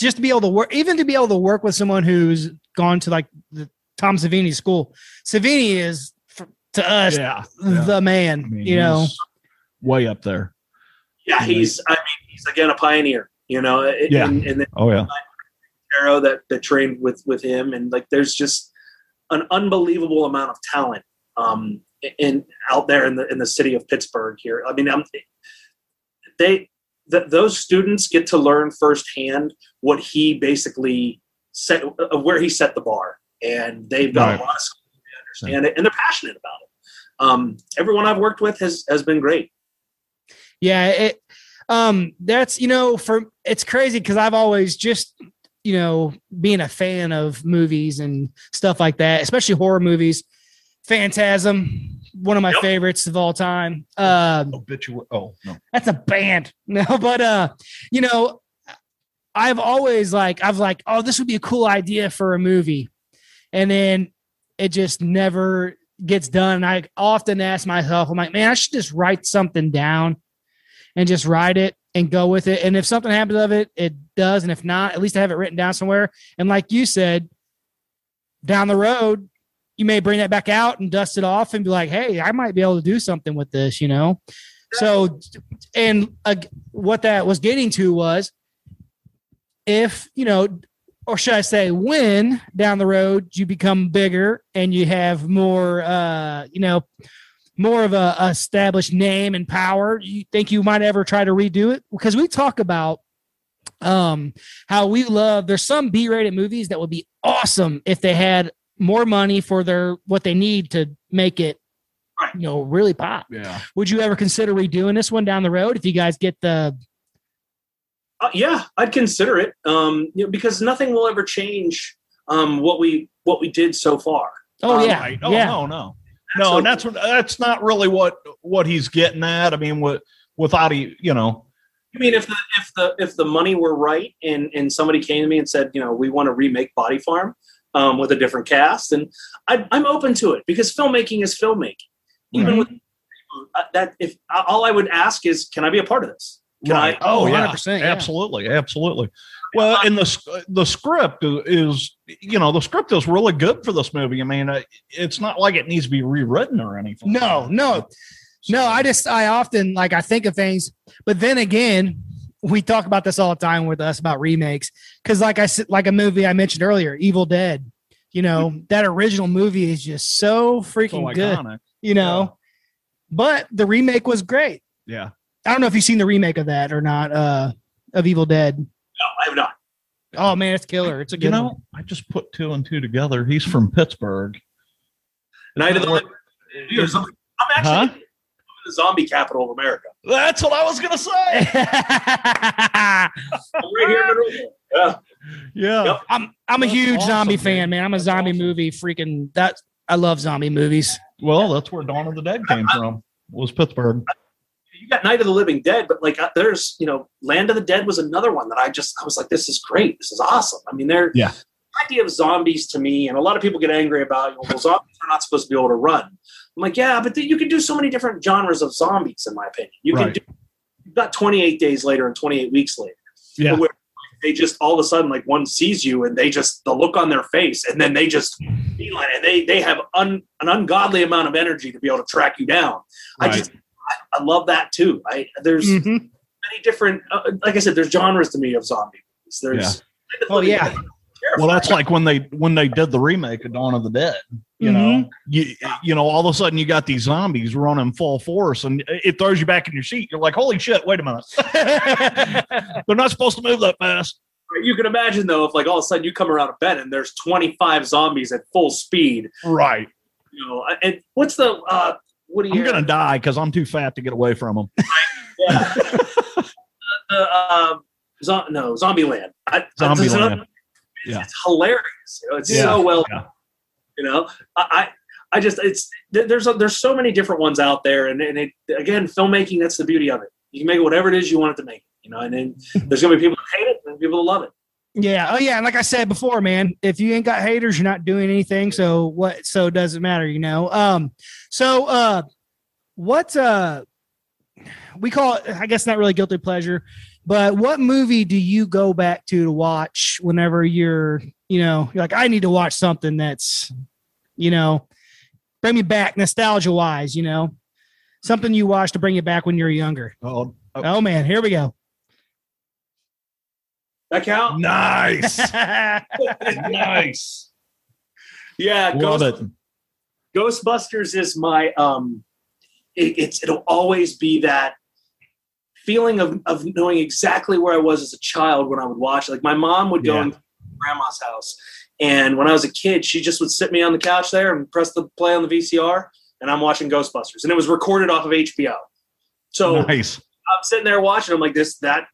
just to be able to work, even to be able to work with someone who's gone to like the Tom Savini school. Savini is f- to us Yeah. yeah. the man. I mean, you know, way up there. Yeah, he's I mean he's again a pioneer. You know, Yeah. in, in the Oh yeah. Arrow that that trained with with him, and like there's just an unbelievable amount of talent um, in out there in the in the city of Pittsburgh here. I mean, I'm, they th- those students get to learn firsthand what he basically set uh, where he set the bar, and they've got Right. a lot of skills to understand it, and they're passionate about it. Um, everyone I've worked with has has been great. yeah. It, um, that's you know, for it's crazy because I've always just you know being a fan of movies and stuff like that, especially horror movies. Phantasm, one of my Yep. favorites of all time. Um, Obituary. Oh no. that's a band (laughs) no but uh you know i've always like i've like oh this would be a cool idea for a movie and then it just never gets done. And I often ask myself, I'm like, man, I should just write something down and just write it and go with it. And if something happens of it, it does. And if not, at least I have it written down somewhere. And like you said, down the road, you may bring that back out and dust it off and be like, hey, I might be able to do something with this, you know? So, and uh, what that was getting to was if, you know, or should I say, when down the road you become bigger and you have more, uh, you know, more of a, a established name and power, you think you might ever try to redo it? Because we talk about um how we love there's some b-rated movies that would be awesome if they had more money for their what they need to make it you know really pop Yeah. would you ever consider redoing this one down the road if you guys get the Uh, yeah, I'd consider it. Um, you know, because nothing will ever change um, what we what we did so far. oh Um, yeah Right. Oh yeah no, no, no, and that's what that's not really what what he's getting at. I mean, with without he, you know, I mean, if the if the if the money were right, and and somebody came to me and said, you know, we want to remake Body Farm um, with a different cast, and I, I'm open to it because filmmaking is filmmaking. Even Right. with uh, that, if all I would ask is, can I be a part of this? Can I? Oh, Oh, 100%, yeah. absolutely, absolutely. Well, and the the script is, you know, the script is really good for this movie. I mean, uh, it's not like it needs to be rewritten or anything. No, no. No, I just I often like I think of things, but then again, we talk about this all the time with us about remakes because like I said, like a movie I mentioned earlier, Evil Dead. You know that original movie is just so so freaking good. You know, but the remake was great. Yeah. I don't know if you've seen the remake of that or not. Uh, of Evil Dead. No, I have not. Oh man, it's killer. It's a good. You know, one. I just put two and two together. He's from Pittsburgh. Night of the What- Living. I'm actually Huh? the zombie capital of America. That's what I was gonna say. (laughs) I'm right here in Monroeville. Yeah. Yeah. Yep. I'm I'm a huge awesome, zombie man. fan, man. I'm a That's zombie awesome. movie freaking. That I love zombie movies. Well, that's where Dawn of the Dead came from. Was Pittsburgh. You got Night of the Living Dead, but like uh, there's, you know, Land of the Dead was another one that I just I was like, this is great, this is awesome. I mean, they're Yeah. the idea of zombies to me, and a lot of people get angry about, you know, well, zombies are not supposed to be able to run. I'm like, yeah, but you can do so many different genres of zombies, in my opinion. You can do you've got 28 days later and 28 weeks later. Yeah. Where they just all of a sudden like one sees you and they just the look on their face and then they just beeline and they they have un, an ungodly amount of energy to be able to track you down. I just I, I love that too. I there's Mhm. many different uh, like I said, there's genres to me of zombie movies. There's Oh, yeah. Well, that's like when they when they did the remake of Dawn of the Dead. You know, you you know, all of a sudden you got these zombies running full force, and it throws you back in your seat. You're like, "Holy shit! Wait a minute! (laughs) They're not supposed to move that fast." you can imagine though if like all of a sudden you come around a bed and there's 25 zombies at full speed. Right. You know, and what's the uh what do you I'm gonna die because I'm too fat to get away from them. (laughs) yeah. the um zo- no Zombieland. I, Zombieland. it's another- It's, Yeah. it's hilarious. You know, it's Yeah. so well. Yeah. You know, I, I I just it's there's a, there's so many different ones out there, and, and it again filmmaking. That's the beauty of it. You can make it whatever it is you want it to make. You know, and then there's gonna be people that hate it and people that love it. Yeah. Oh, yeah. And like I said before, man, if you ain't got haters, you're not doing anything. So what? So it doesn't matter, you know. Um. So, uh, what? Uh, we call it. I guess not really guilty pleasure, but what movie do you go back to to watch whenever you're, you know, you're like, I need to watch something that's, you know, bring me back nostalgia wise, you know, something you watched to bring you back when you're younger. Oh, Oh man, here we go. That count? nice, (laughs) nice. Yeah, Love Ghost, it. Ghostbusters is my um. It, it's it'll always be that feeling of of knowing exactly where I was as a child when I would watch. Like my mom would go Yeah. in grandma's house, and when I was a kid, she just would sit me on the couch there and press the play on the VCR, and I'm watching Ghostbusters, and it was recorded off of HBO. So Nice. I'm sitting there watching. I'm like, this, that,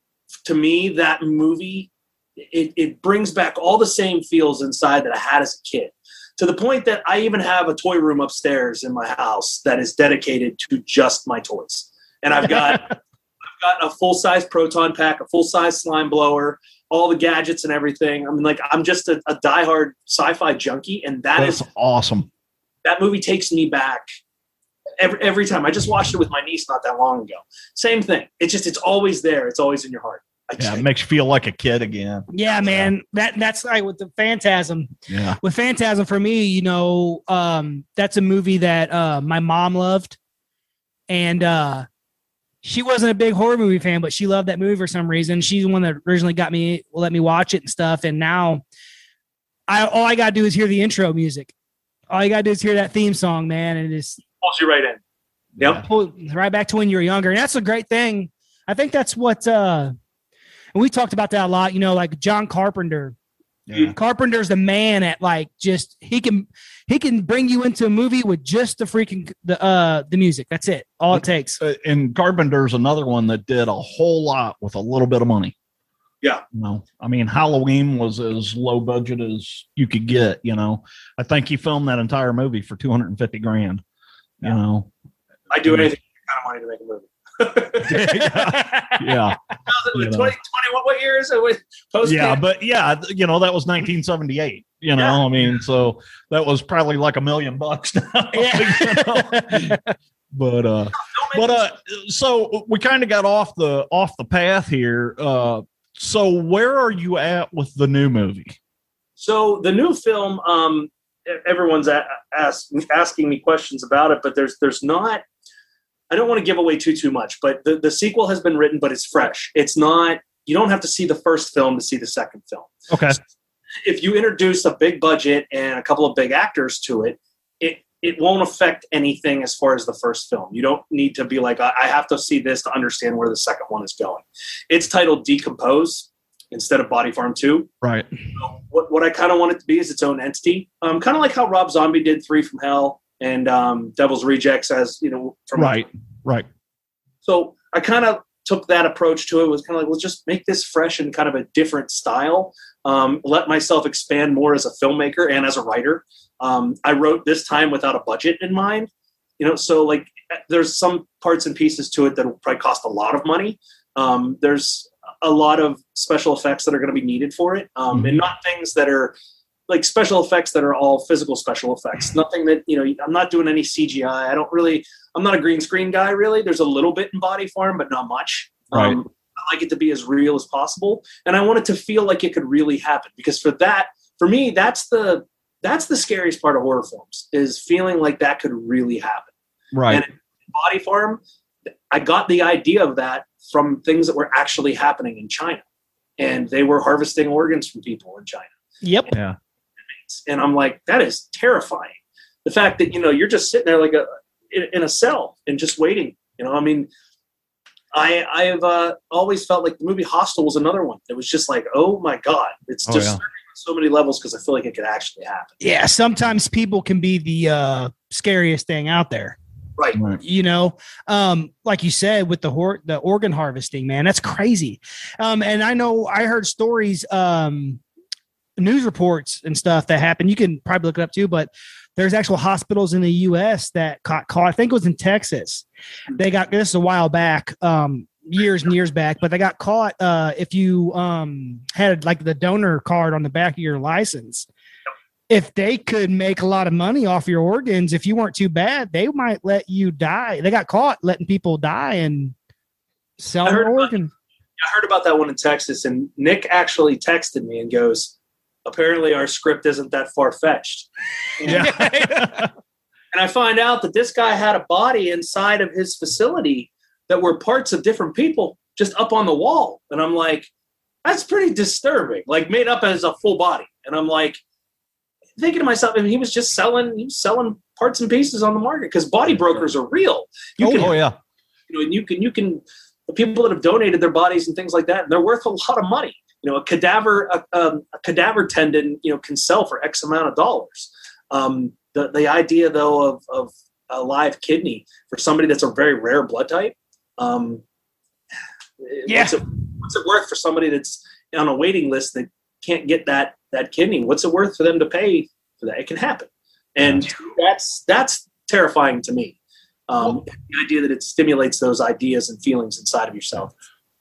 to me, that movie, it, it brings back all the same feels inside that I had as a kid. To the point that I even have a toy room upstairs in my house that is dedicated to just my toys. And I've got, (laughs) I've got a full size proton pack, a full size slime blower, all the gadgets and everything. I mean, like I'm just a, a diehard sci-fi junkie, and that That's is awesome. that movie takes me back every every time. I just watched it with my niece not that long ago. Same thing. It's just it's always there. It's always in your heart. I Yeah, it makes you feel like a kid again. Yeah, man. That that's like with the Phantasm. Yeah. With Phantasm for me, you know, um, that's a movie that uh my mom loved. And uh she wasn't a big horror movie fan, but she loved that movie for some reason. She's the one that originally got me let me watch it and stuff. And now I all I gotta do is hear the intro music. All you gotta do is hear that theme song, man, and it's pulls you right in. Yep. pull right back to when you were younger. And that's a great thing. I think that's what uh and we talked about that a lot, you know, like John Carpenter. Yeah. Carpenter's the man at like just he can he can bring you into a movie with just the freaking the uh the music. That's it. All it takes. Uh, and Carpenter's another one that did a whole lot with a little bit of money. Yeah. You know, I mean, Halloween was as low budget as you could get. You know, I think he filmed that entire movie for 250 grand. You know, I do anything kind of money to make a movie. (laughs) yeah. You know. 20 what, what year is it? What- Post yeah, but yeah, you know, that was 1978. You know, Yeah. I mean, so that was probably like a million bucks (laughs) now. you know? But uh but uh so we kind of got off the off the path here. Uh so where are you at with the new movie? So the new film, um, everyone's a- ask, asking me questions about it, but there's there's not. I don't want to give away too too much, but the, the sequel has been written, but it's fresh. It's not. You don't have to see the first film to see the second film. Okay. If you introduce a big budget and a couple of big actors to it, it it won't affect anything as far as the first film. You don't need to be like, I I have to see this to understand where the second one is going. It's titled Decompose instead of Body Farm Two Right. what, what I kind of want it to be is its own entity. Um, kind of like how Rob Zombie did Three from Hell and um, Devil's Rejects as you know from Right. Right. So I kind of took that approach to it. Was kind of like let's just make this fresh and kind of a different style. Um, let myself expand more as a filmmaker and as a writer. Um, I wrote this time without a budget in mind. You know, so like there's some parts and pieces to it that will probably cost a lot of money. Um, there's a lot of special effects that are going to be needed for it, um, and not things that are like special effects that are all physical special effects. Nothing that you know. I'm not doing any CGI. I don't really. I'm not a green screen guy. Really, there's a little bit in Body Farm, but not much. Right. Um, I like it to be as real as possible, and I want it to feel like it could really happen. Because for that, for me, that's the that's the scariest part of horror films is feeling like that could really happen Right. And body farm i got the idea of that from things that were actually happening in china and they were harvesting organs from people in china Yep. yeah. And i'm like that is terrifying the fact that you know you're just sitting there like a in, in a cell and just waiting you know i mean i i have uh, always felt like the movie hostel was another one it was just like oh my god it's Oh, just yeah. on so many levels because i feel like it could actually happen Yeah. Sometimes people can be the uh scariest thing out there. right Right. you know um like you said with the hor- the organ harvesting man that's crazy um and i know i heard stories um news reports and stuff that happened you can probably look it up too but there's actual hospitals in the us that caught caught i think it was in texas they got this is a while back um years and years back but they got caught uh if you um had like the donor card on the back of your license if they could make a lot of money off your organs, if you weren't too bad, they might let you die. They got caught letting people die and sell their about- organ. I heard about that one in Texas, and Nick actually texted me and goes, "Apparently, our script isn't that far fetched." (laughs) Yeah. (laughs) And I find out that this guy had a body inside of his facility that were parts of different people just up on the wall, and I'm like, "That's pretty disturbing." Like made up as a full body, and I'm like, thinking to myself, I mean, he was just selling, he was selling parts and pieces on the market because body brokers are real. You oh, can oh, yeah. you know, and you can you can the people that have donated their bodies and things like that, and they're worth a lot of money. You know, a cadaver a, um, a cadaver tendon, you know, can sell for X amount of dollars. Um, the the idea though of of a live kidney for somebody that's a very rare blood type, um, Yeah. what's it, what's it worth for somebody that's on a waiting list that can't get that that kidney? What's it worth for them to pay for that? It can happen, and that's that's terrifying to me. Um, the idea that it stimulates those ideas and feelings inside of yourself.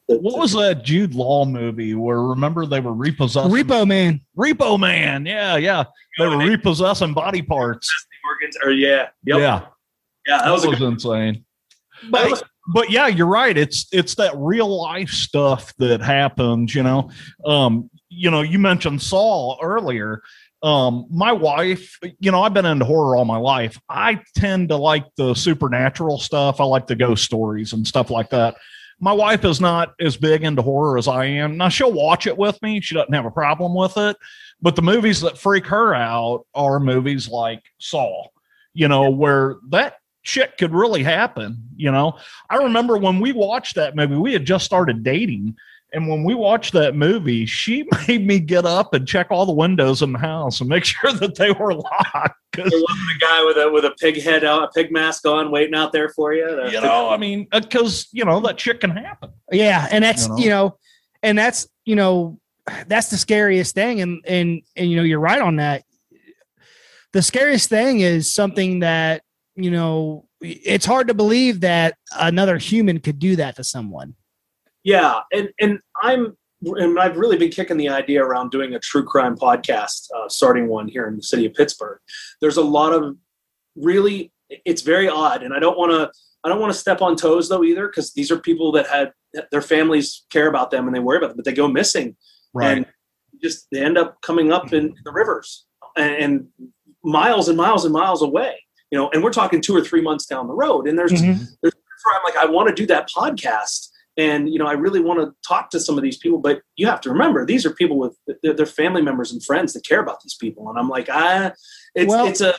The, What was that Jude Law movie where remember they were repossessing Repo Man. Repo Man? Yeah, yeah. They were repossessing body parts. organs? Or yeah, yep. Yeah, yeah, that was was good. insane. But was- but yeah, you're right. It's it's that real life stuff that happens. You know, um, you know, you mentioned Saw earlier. Um, my wife, you know, I've been into horror all my life. I tend to like the supernatural stuff. I like the ghost stories and stuff like that. My wife is not as big into horror as I am. Now she'll watch it with me. She doesn't have a problem with it. But the movies that freak her out are movies like Saw, you know, where that shit could really happen, you know. I remember when we watched that movie, we had just started dating. And when we watched that movie, she (laughs) made me get up and check all the windows in the house and make (laughs) sure that they were locked. 'Cause, there wasn't a guy with a with a pig head out, a pig mask on, waiting out there for you. The- you know, I mean, uh, because, you know, that shit can happen. Yeah, and that's You know? you know, and that's you know, that's the scariest thing, and and and you know, you're right on that. The scariest thing is something that you know, it's hard to believe that another human could do that to someone. Yeah, and and I'm and I've really been kicking the idea around doing a true crime podcast, uh, starting one here in the city of Pittsburgh. There's a lot of really, it's very odd, and I don't want to. I don't want to step on toes though either, because these are people that had their families care about them and they worry about them, but they go missing and just they end up coming up in the rivers and, and miles and miles and miles away. You know, and we're talking two or three months down the road, and there's Mhm. where I'm like, I want to do that podcast. And, you know, I really want to talk to some of these people, but you have to remember, these are people with they're, they're family members and friends that care about these people. And I'm like, ah, it's, Well- it's a,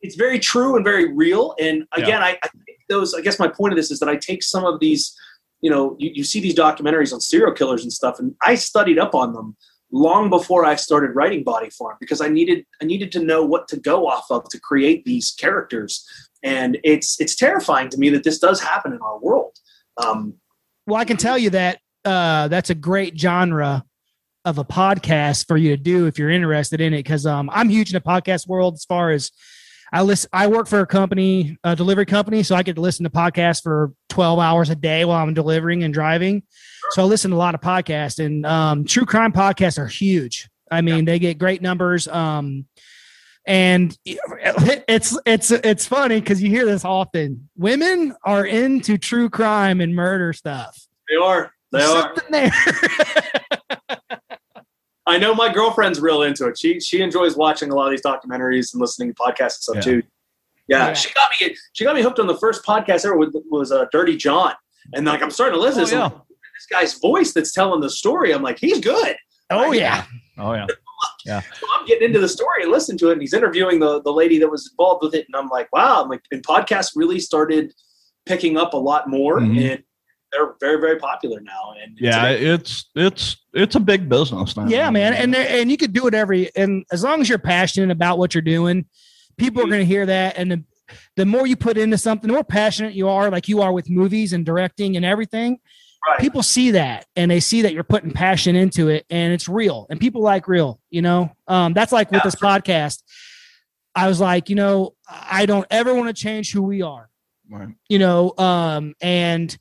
it's very true and very real. And again, I, I think those, I guess my point of this is that I take some of these, you know, you, you see these documentaries on serial killers and stuff, and I studied up on them long before I started writing Body Farm because I needed, I needed to know what to go off of to create these characters and it's it's terrifying to me that this does happen in our world. Um, Well, I can tell you that uh, that's a great genre of a podcast for you to do if you're interested in it. Because um, I'm huge in the podcast world as far as I listen. I work for a company, a delivery company, so I get to listen to podcasts for 12 hours a day while I'm delivering and driving. So I listen to a lot of podcasts, and um, true crime podcasts are huge. I mean, they get great numbers. Um, and it's it's it's funny because you hear this often. Women are into true crime and murder stuff. they are, they There's are. something there. (laughs) I know my girlfriend's real into it. She she enjoys watching a lot of these documentaries and listening to podcasts and stuff Yeah. too. Yeah, Yeah. she got me. She got me hooked on the first podcast ever with was uh, Dirty John, and like I'm starting to listen. Oh, to yeah. this guy's voice that's telling the story. I'm like, he's good. oh yeah, Oh, yeah. So I'm getting into the story and listening to it. And he's interviewing the, the lady that was involved with it. And I'm like, wow. I'm like, and podcasts really started picking up a lot more. Mhm. And they're very, very popular now. And Yeah, it's it's it's a big business now. yeah, man. And and you could do it every and as long as you're passionate about what you're doing, people are going to hear that. And the the more you put into something, the more passionate you are, like you are with movies and directing and everything. Right. People see that and they see that you're putting passion into it, and it's real. And people like real. You know, um, that's like with Yeah, this podcast. I was like, you know, I don't ever want to change who we are. Right. you know um and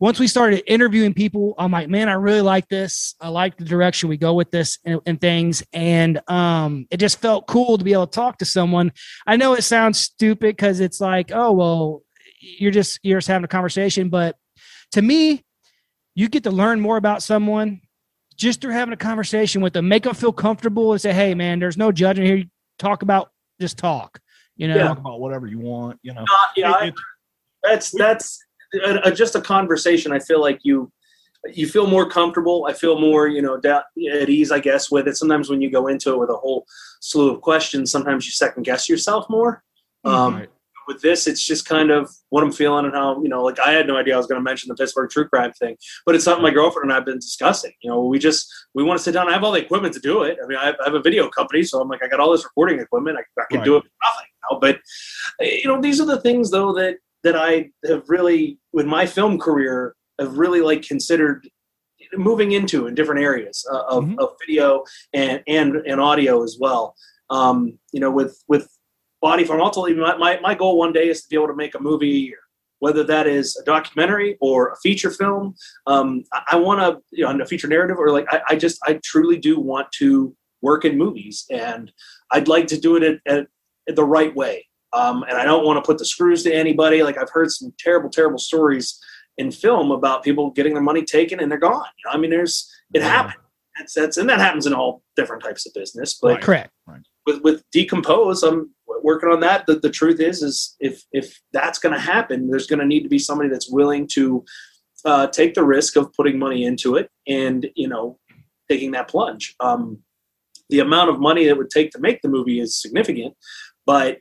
once we started interviewing people i'm like man i really like this i like the direction we go with this and, and things and um it just felt cool to be able to talk to someone i know it sounds stupid because it's like oh well you're just you're just having a conversation but to me you get to learn more about someone just through having a conversation with them make them feel comfortable and say hey man there's no judging here talk about just talk you know Yeah. Talk about whatever you want, you know. Not- yeah, I- It- that's that's uh, uh, just a conversation. I feel like you you feel more comfortable. I feel more you know da- at ease, I guess, with it. Sometimes when you go into it with a whole slew of questions, sometimes you second guess yourself more. Um, Right. With this, it's just kind of what I'm feeling and how you know. Like I had no idea I was going to mention the Pittsburgh true crime thing, but it's something my girlfriend and I have been discussing. You know, we just we want to sit down. I have all the equipment to do it. I mean, I have, I have a video company, so I'm like, I got all this recording equipment. I, I can Right. do it nothing now. But you know, these are the things though that that I have really, with my film career, have really like considered moving into in different areas uh, of, Mhm. of video and, and and audio as well. Um, you know, with with Body Farm, ultimately, my, my, my goal one day is to be able to make a movie a year. whether that is a documentary or a feature film. Um, I, I want to, you know, a feature narrative, or like I, I, just, I truly do want to work in movies, and I'd like to do it at, at, at the right way. Um, and I don't want to put the screws to anybody. Like I've heard some terrible, terrible stories in film about people getting their money taken and they're gone. You know, I mean, there's it yeah. happens. That's, that's and that happens in all different types of business. But right. correct. Right. With with decompose, I'm working on that. The, the truth is, is if if that's going to happen, there's going to need to be somebody that's willing to uh, take the risk of putting money into it and you know taking that plunge. Um, the amount of money it would take to make the movie is significant, but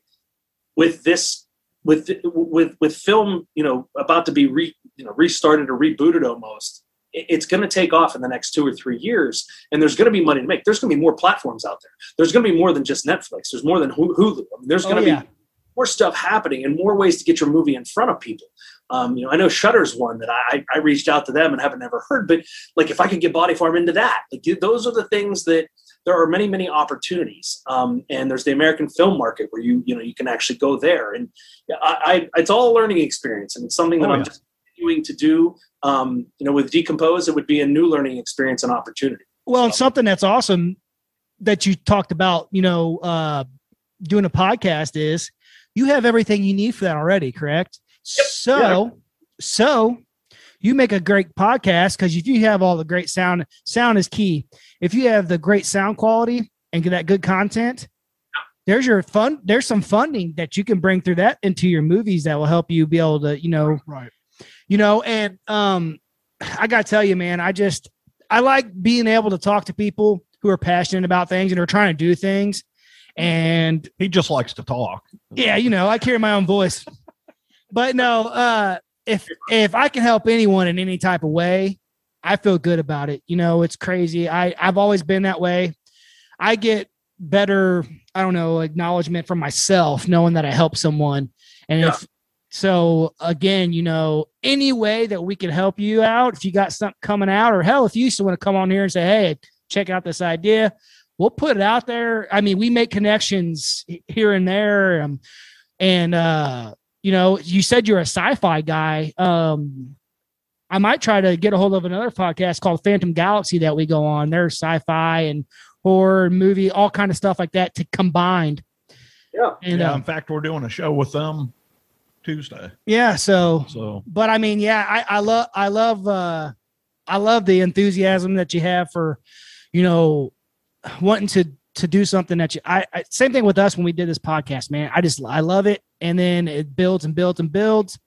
with this with with with film you know about to be re, you know restarted or rebooted almost it's going to take off in the next two or three years and there's going to be money to make. There's going to be more platforms out there. There's going to be more than just netflix. There's more than hulu. I mean, there's going to oh, yeah. be more stuff happening and more ways to get your movie in front of people. Um, you know i know Shudder's one that I, I reached out to them and haven't ever heard but like if i could get body farm into that like those are the things that there are many many opportunities. Um, and there's the american film market where you you know you can actually go there. And I, I it's all a learning experience and it's something that oh, i'm yeah. just continuing to do um, you know with decompose it would be a new learning experience and opportunity well so. and something that's awesome that you talked about you know uh, doing a podcast is you have everything you need for that already correct yep. so yeah. so you make a great podcast because if you have all the great sound, sound is key. If you have the great sound quality and get that good content, there's your fun. There's some funding that you can bring through that into your movies that will help you be able to, you know, right. You know, and um, I gotta tell you, man, I just I like being able to talk to people who are passionate about things and are trying to do things. And he just likes to talk. Yeah, you know, I carry my own voice. but no, uh, if if I can help anyone in any type of way, I feel good about it. You know, it's crazy. I I've always been that way. I get better, I don't know, acknowledgement from myself knowing that I help someone. And yeah. if so again, you know, any way that we can help you out, if you got something coming out, or hell, if you used to want to come on here and say, Hey, check out this idea, we'll put it out there. I mean, we make connections here and there. Um, and uh you know, you said you're a sci-fi guy. Um, I might try to get a hold of another podcast called Phantom Galaxy that we go on. There's sci-fi and horror movie, all kind of stuff like that to combined. Yeah. And yeah, uh, in fact, we're doing a show with them Tuesday. Yeah. So, so, but I mean, yeah, I, I love, I love, uh, I love the enthusiasm that you have for, you know, wanting to to do something that you I, I, same thing with us when we did this podcast man. I just i love it. And then it builds and builds and builds.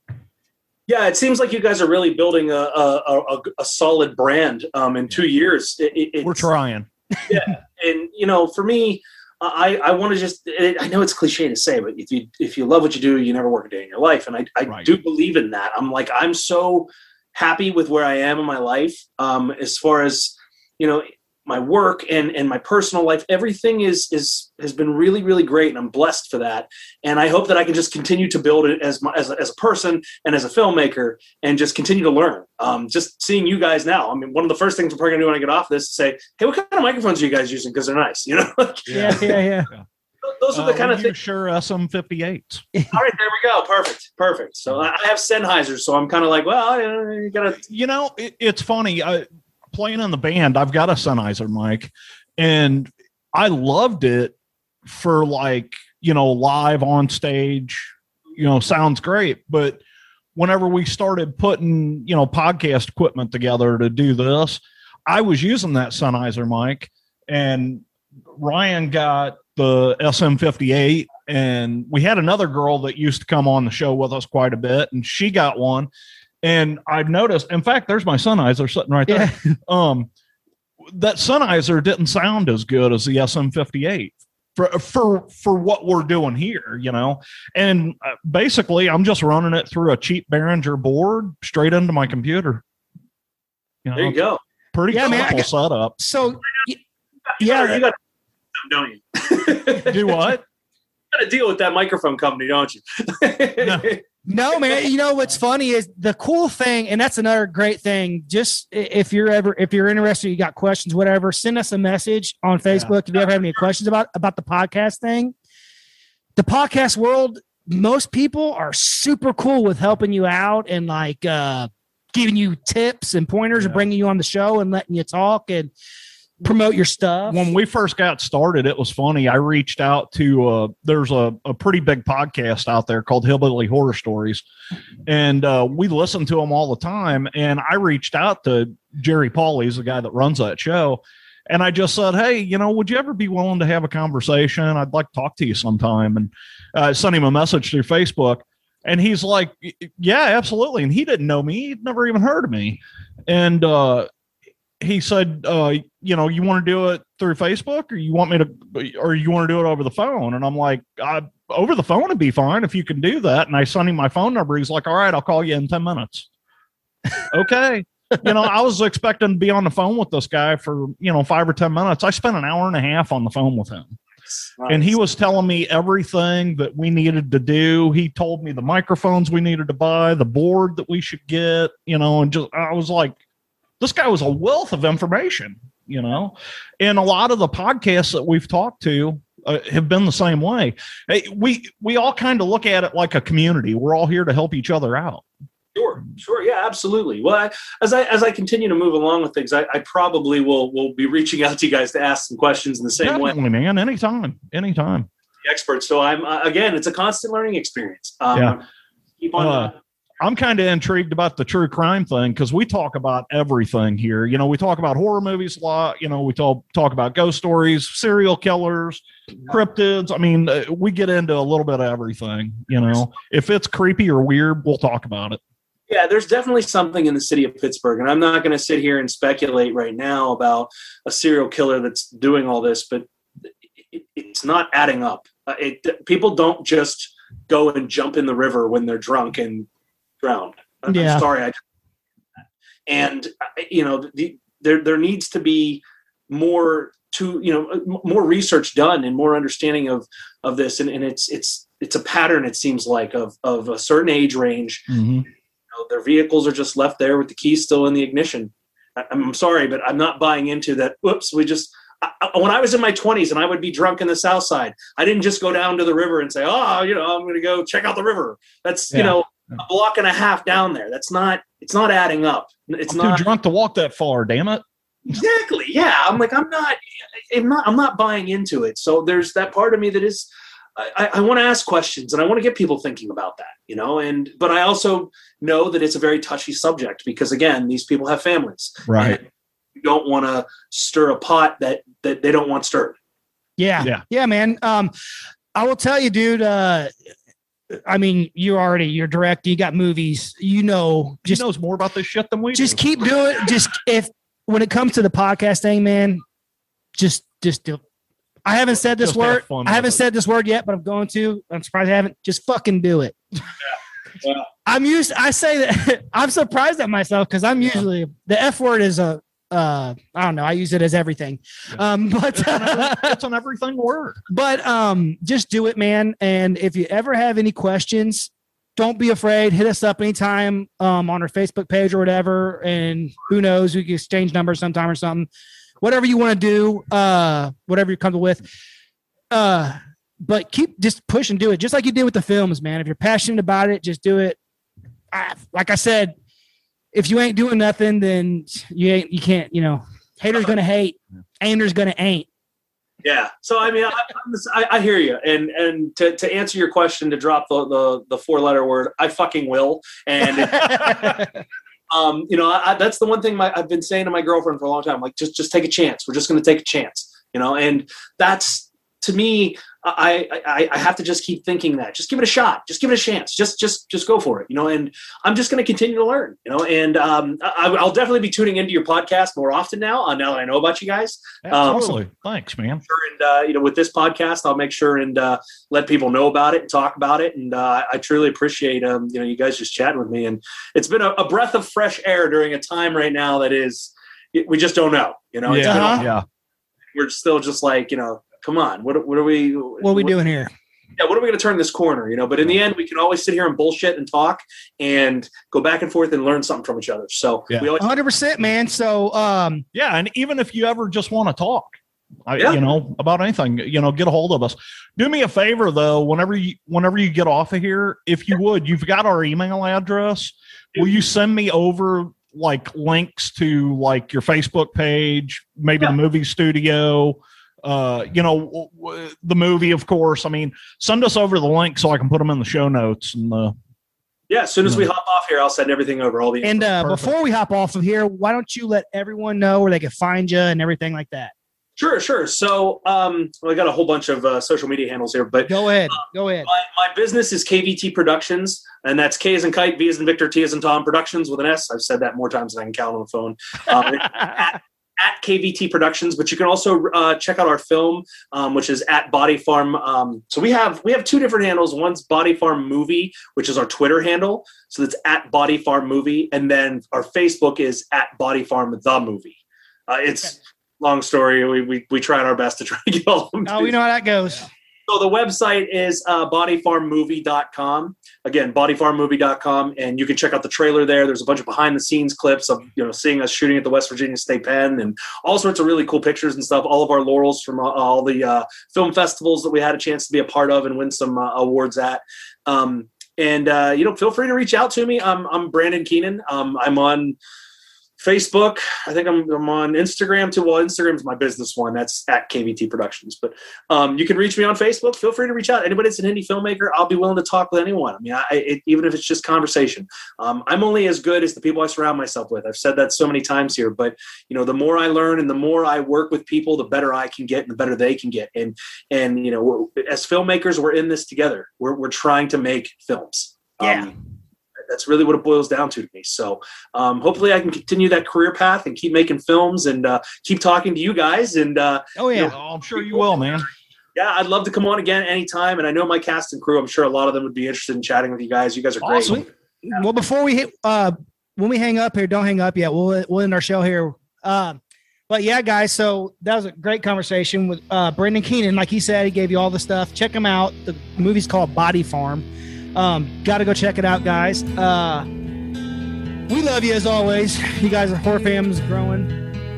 Yeah it seems like you guys are really building a a, a, a solid brand um, in two years. It, we're trying. Yeah and you know for me i i want to just i know it's cliche to say but if you if you love what you do you never work a day in your life and i, I right. do believe in that i'm like i'm so happy with where i am in my life um, as far as you know my work and and my personal life everything is is has been really really great and i'm blessed for that and i hope that i can just continue to build it as my, as, a, as a person and as a filmmaker and just continue to learn um, just seeing you guys now i mean one of the first things we're probably going to do when i get off this is say hey what kind of microphones are you guys using because they're nice you know (laughs) yeah yeah yeah, yeah. Those are the uh, kind of things. Shure, SM58. (laughs) All right, there we go. Perfect, perfect. So I have Sennheiser, so I'm kind of like, well, you gotta. You know, it, it's funny. I, playing in the band, I've got a Sennheiser mic, and I loved it for like you know live on stage. You know, sounds great, but whenever we started putting you know podcast equipment together to do this, I was using that Sennheiser mic, and Ryan got the SM58 and we had another girl that used to come on the show with us quite a bit and she got one and I've noticed, in fact, there's my Sennheiser sitting right there. Yeah. (laughs) Um, that Sennheiser didn't sound as good as the SM58 for for for what we're doing here, you know. And uh, basically, I'm just running it through a cheap Behringer board straight into my computer. You know, there you go. Pretty yeah, simple man, setup. So, yeah, you got, don't you? Do what? Got to deal with that microphone company, don't you? no. No, man. You know what's funny is the cool thing, and that's another great thing. Just if you're ever if you're interested, you got questions, whatever, send us a message on Facebook yeah. if you ever have any questions about about the podcast thing. The podcast world most people are super cool with helping you out and like uh, giving you tips and pointers and bringing you on the show and letting you talk and promote your stuff. when we first got started, it was funny. I reached out to uh, there's a, a pretty big podcast out there called Hillbilly Horror Stories, and uh, we listen to them all the time. And I reached out to Jerry Paul, he's the guy that runs that show, and I just said, "Hey, you know, would you ever be willing to have a conversation? I'd like to talk to you sometime." And uh, I sent him a message through Facebook. And he's like, "Yeah, absolutely." And he didn't know me; he'd never even heard of me. And uh, he said, uh, you know, you want to do it through Facebook or you want me to, or you want to do it over the phone? And I'm like, uh, over the phone would be fine if you can do that. And I sent him my phone number. He's like, all right, I'll call you in 10 minutes. (laughs) okay. you know, I was expecting to be on the phone with this guy for, you know, five or 10 minutes. I spent an hour and a half on the phone with him and he was telling me everything that we needed to do. He told me the microphones we needed to buy, the board that we should get, you know, and just I was like, this guy was a wealth of information, you know, and a lot of the podcasts that we've talked to uh, have been the same way. Hey, we we all kind of look at it like a community. We're all here to help each other out. Sure, sure, yeah, absolutely. Well, I, as I as I continue to move along with things, I, I probably will will be reaching out to you guys to ask some questions in the same way, Definitely, man. Anytime, anytime. the experts. So I'm uh, again, it's a constant learning experience. Um, Yeah. Keep on. Uh, I'm kind of intrigued about the true crime thing because we talk about everything here. You know, we talk about horror movies a lot. You know, we talk talk about ghost stories, serial killers, cryptids. I mean, uh, we get into a little bit of everything. You know, if it's creepy or weird, we'll talk about it. Yeah, there's definitely something in the city of Pittsburgh, and I'm not going to sit here and speculate right now about a serial killer that's doing all this, but it, it's not adding up. Uh, it, people don't just go and jump in the river when they're drunk and drown. I'm Yeah. sorry, I. And you know, the, there there needs to be more to you know more research done and more understanding of of this, and, and it's it's it's a pattern. It seems like of of a certain age range Mm-hmm. know, their vehicles are just left there with the keys still in the ignition. I, I'm sorry, but I'm not buying into that. Whoops, we just. I, when I was in my 20s and I would be drunk in the South Side, I didn't just go down to the river and say, "Oh, you know, I'm going to go check out the river." That's you know a block and a half down there. That's not. It's not adding up. It's I'm not too drunk to walk that far. Damn it. exactly. Yeah, I'm like I'm not. I'm not. I'm not buying into it. So there's that part of me that is. I, I want to ask questions and I want to get people thinking about that, you know. And but I also know that it's a very touchy subject because again, these people have families. Right. You don't want to stir a pot that that they don't want stirred. Yeah. Yeah. Yeah, man. Um, I will tell you, dude, uh, I mean, you're already you're direct, you got movies, you know, Just just knows more about this shit than we just do. keep doing just if when it comes to the podcast thing, man, just just do I haven't said this Just word. fun I haven't said this word yet, but I'm going to. I'm surprised I haven't. Just fucking do it. (laughs) Yeah. I'm used. I say that (laughs) I'm surprised at myself because I'm Yeah. usually the F word is a. Uh, I don't know. I use it as everything. Yeah. Um, (laughs) but It's on every- it's an everything word. but um just do it man and if you ever have any questions don't be afraid hit us up anytime um on our facebook page or whatever and who knows we can exchange numbers sometime or something whatever you want to do uh whatever you're comfortable with uh but keep just push and do it just like you did with the films man if you're passionate about it just do it I, like i said if you ain't doing nothing then you ain't you can't you know haters gonna hate ain'ters gonna ain't Yeah. So I mean, I, I, I hear you, and and to, to answer your question, to drop the the, the four letter word, I fucking will. And (laughs) um, you know, I, I, that's the one thing my, I've been saying to my girlfriend for a long time. Like, just just take a chance. We're just going to take a chance. You know, and that's to me. I, I I have to just keep thinking that. Just give it a shot. Just give it a chance. Just just just go for it. You know, and I'm just going to continue to learn. You know, and um, I, I'll definitely be tuning into your podcast more often now. Uh, now that I know about you guys Um, Absolutely. Thanks, man. sure and uh, you know with this podcast i'll make sure and uh, let people know about it and talk about it and uh, i truly appreciate um, you know you guys just chatting with me and it's been a, a breath of fresh air during a time right now that is we just don't know you know yeah. Uh-huh. Yeah. we're still just like you know come on what, what are we what are we doing here yeah what are we going to turn this corner you know but in the end we can always sit here and bullshit and talk and go back and forth and learn something from each other so Yeah. we always 100% man so um Yeah. And even if you ever just want to talk, I, Yeah. you know, about anything, you know, get a hold of us. Do me a favor though, whenever you whenever you get off of here, if you would, you've got our email address. Will you send me over like links to like your Facebook page, maybe Yeah. the movie studio, uh, you know, w- w- the movie, of course. I mean, send us over the link so I can put them in the show notes and uh Yeah, as soon as we hop off here, I'll send everything over. All the And uh, before we hop off of here, why don't you let everyone know where they can find you and everything like that? sure, sure. So, um, well, I got a whole bunch of uh, social media handles here, but Go ahead. Go ahead. my, my business is KVT Productions, and that's K as in kite, V as in Victor, T as in Tom Productions with an S. I've said that more times than I can count on the phone. Um, (laughs) at KVT Productions, but you can also uh, check out our film, um, which is at Body Farm. Um, so we have we have two different handles. One's Body Farm Movie, which is our Twitter handle. So that's at Body Farm Movie, and then our Facebook is at Body Farm The Movie. Uh, it's long story. We, we we tried our best to try to get all of them. Oh, we know how that goes. So the website is uh, bodyfarmmovie.com. Again, bodyfarmmovie.com, and you can check out the trailer there. There's a bunch of behind the scenes clips of you know seeing us shooting at the West Virginia State Pen, and all sorts of really cool pictures and stuff. All of our laurels from uh, all the uh, film festivals that we had a chance to be a part of and win some uh, awards at. Um, and uh, you know, feel free to reach out to me. I'm I'm Brandon Keenan. Um, I'm on Facebook. I think I'm, I'm on Instagram too. Well, Instagram's my business one. That's at KVT Productions. But um, you can reach me on Facebook. Feel free to reach out. Anybody that's an indie filmmaker, I'll be willing to talk with anyone. I mean, I, it, even if it's just conversation. Um, I'm only as good as the people I surround myself with. I've said that so many times here. But you know, the more I learn and the more I work with people, the better I can get and the better they can get. And and you know, we're, as filmmakers, we're in this together. We're we're trying to make films. Yeah. Um, that's really what it boils down to to me. So um, hopefully I can continue that career path and keep making films and uh, keep talking to you guys. And uh, Oh yeah. oh, I'm sure you will, man. yeah, I'd love to come on again anytime. And I know my cast and crew, I'm sure a lot of them would be interested in chatting with you guys. You guys are great. Awesome. Well, before we hit, uh, when we hang up here, don't hang up yet. We'll we'll end our show here. Um, but yeah, guys. So that was a great conversation with uh, Brandon Keenan. Like he said, he gave you all the stuff. Check him out. The movie's called Body Farm. Um, Got to go check it out, guys. Uh, we love you as always. You guys are horror fans growing.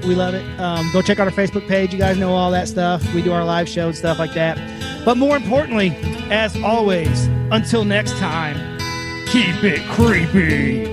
We love it. Um, go check out our Facebook page. You guys know all that stuff. We do our live show and stuff like that. But more importantly, as always, until next time, keep it creepy.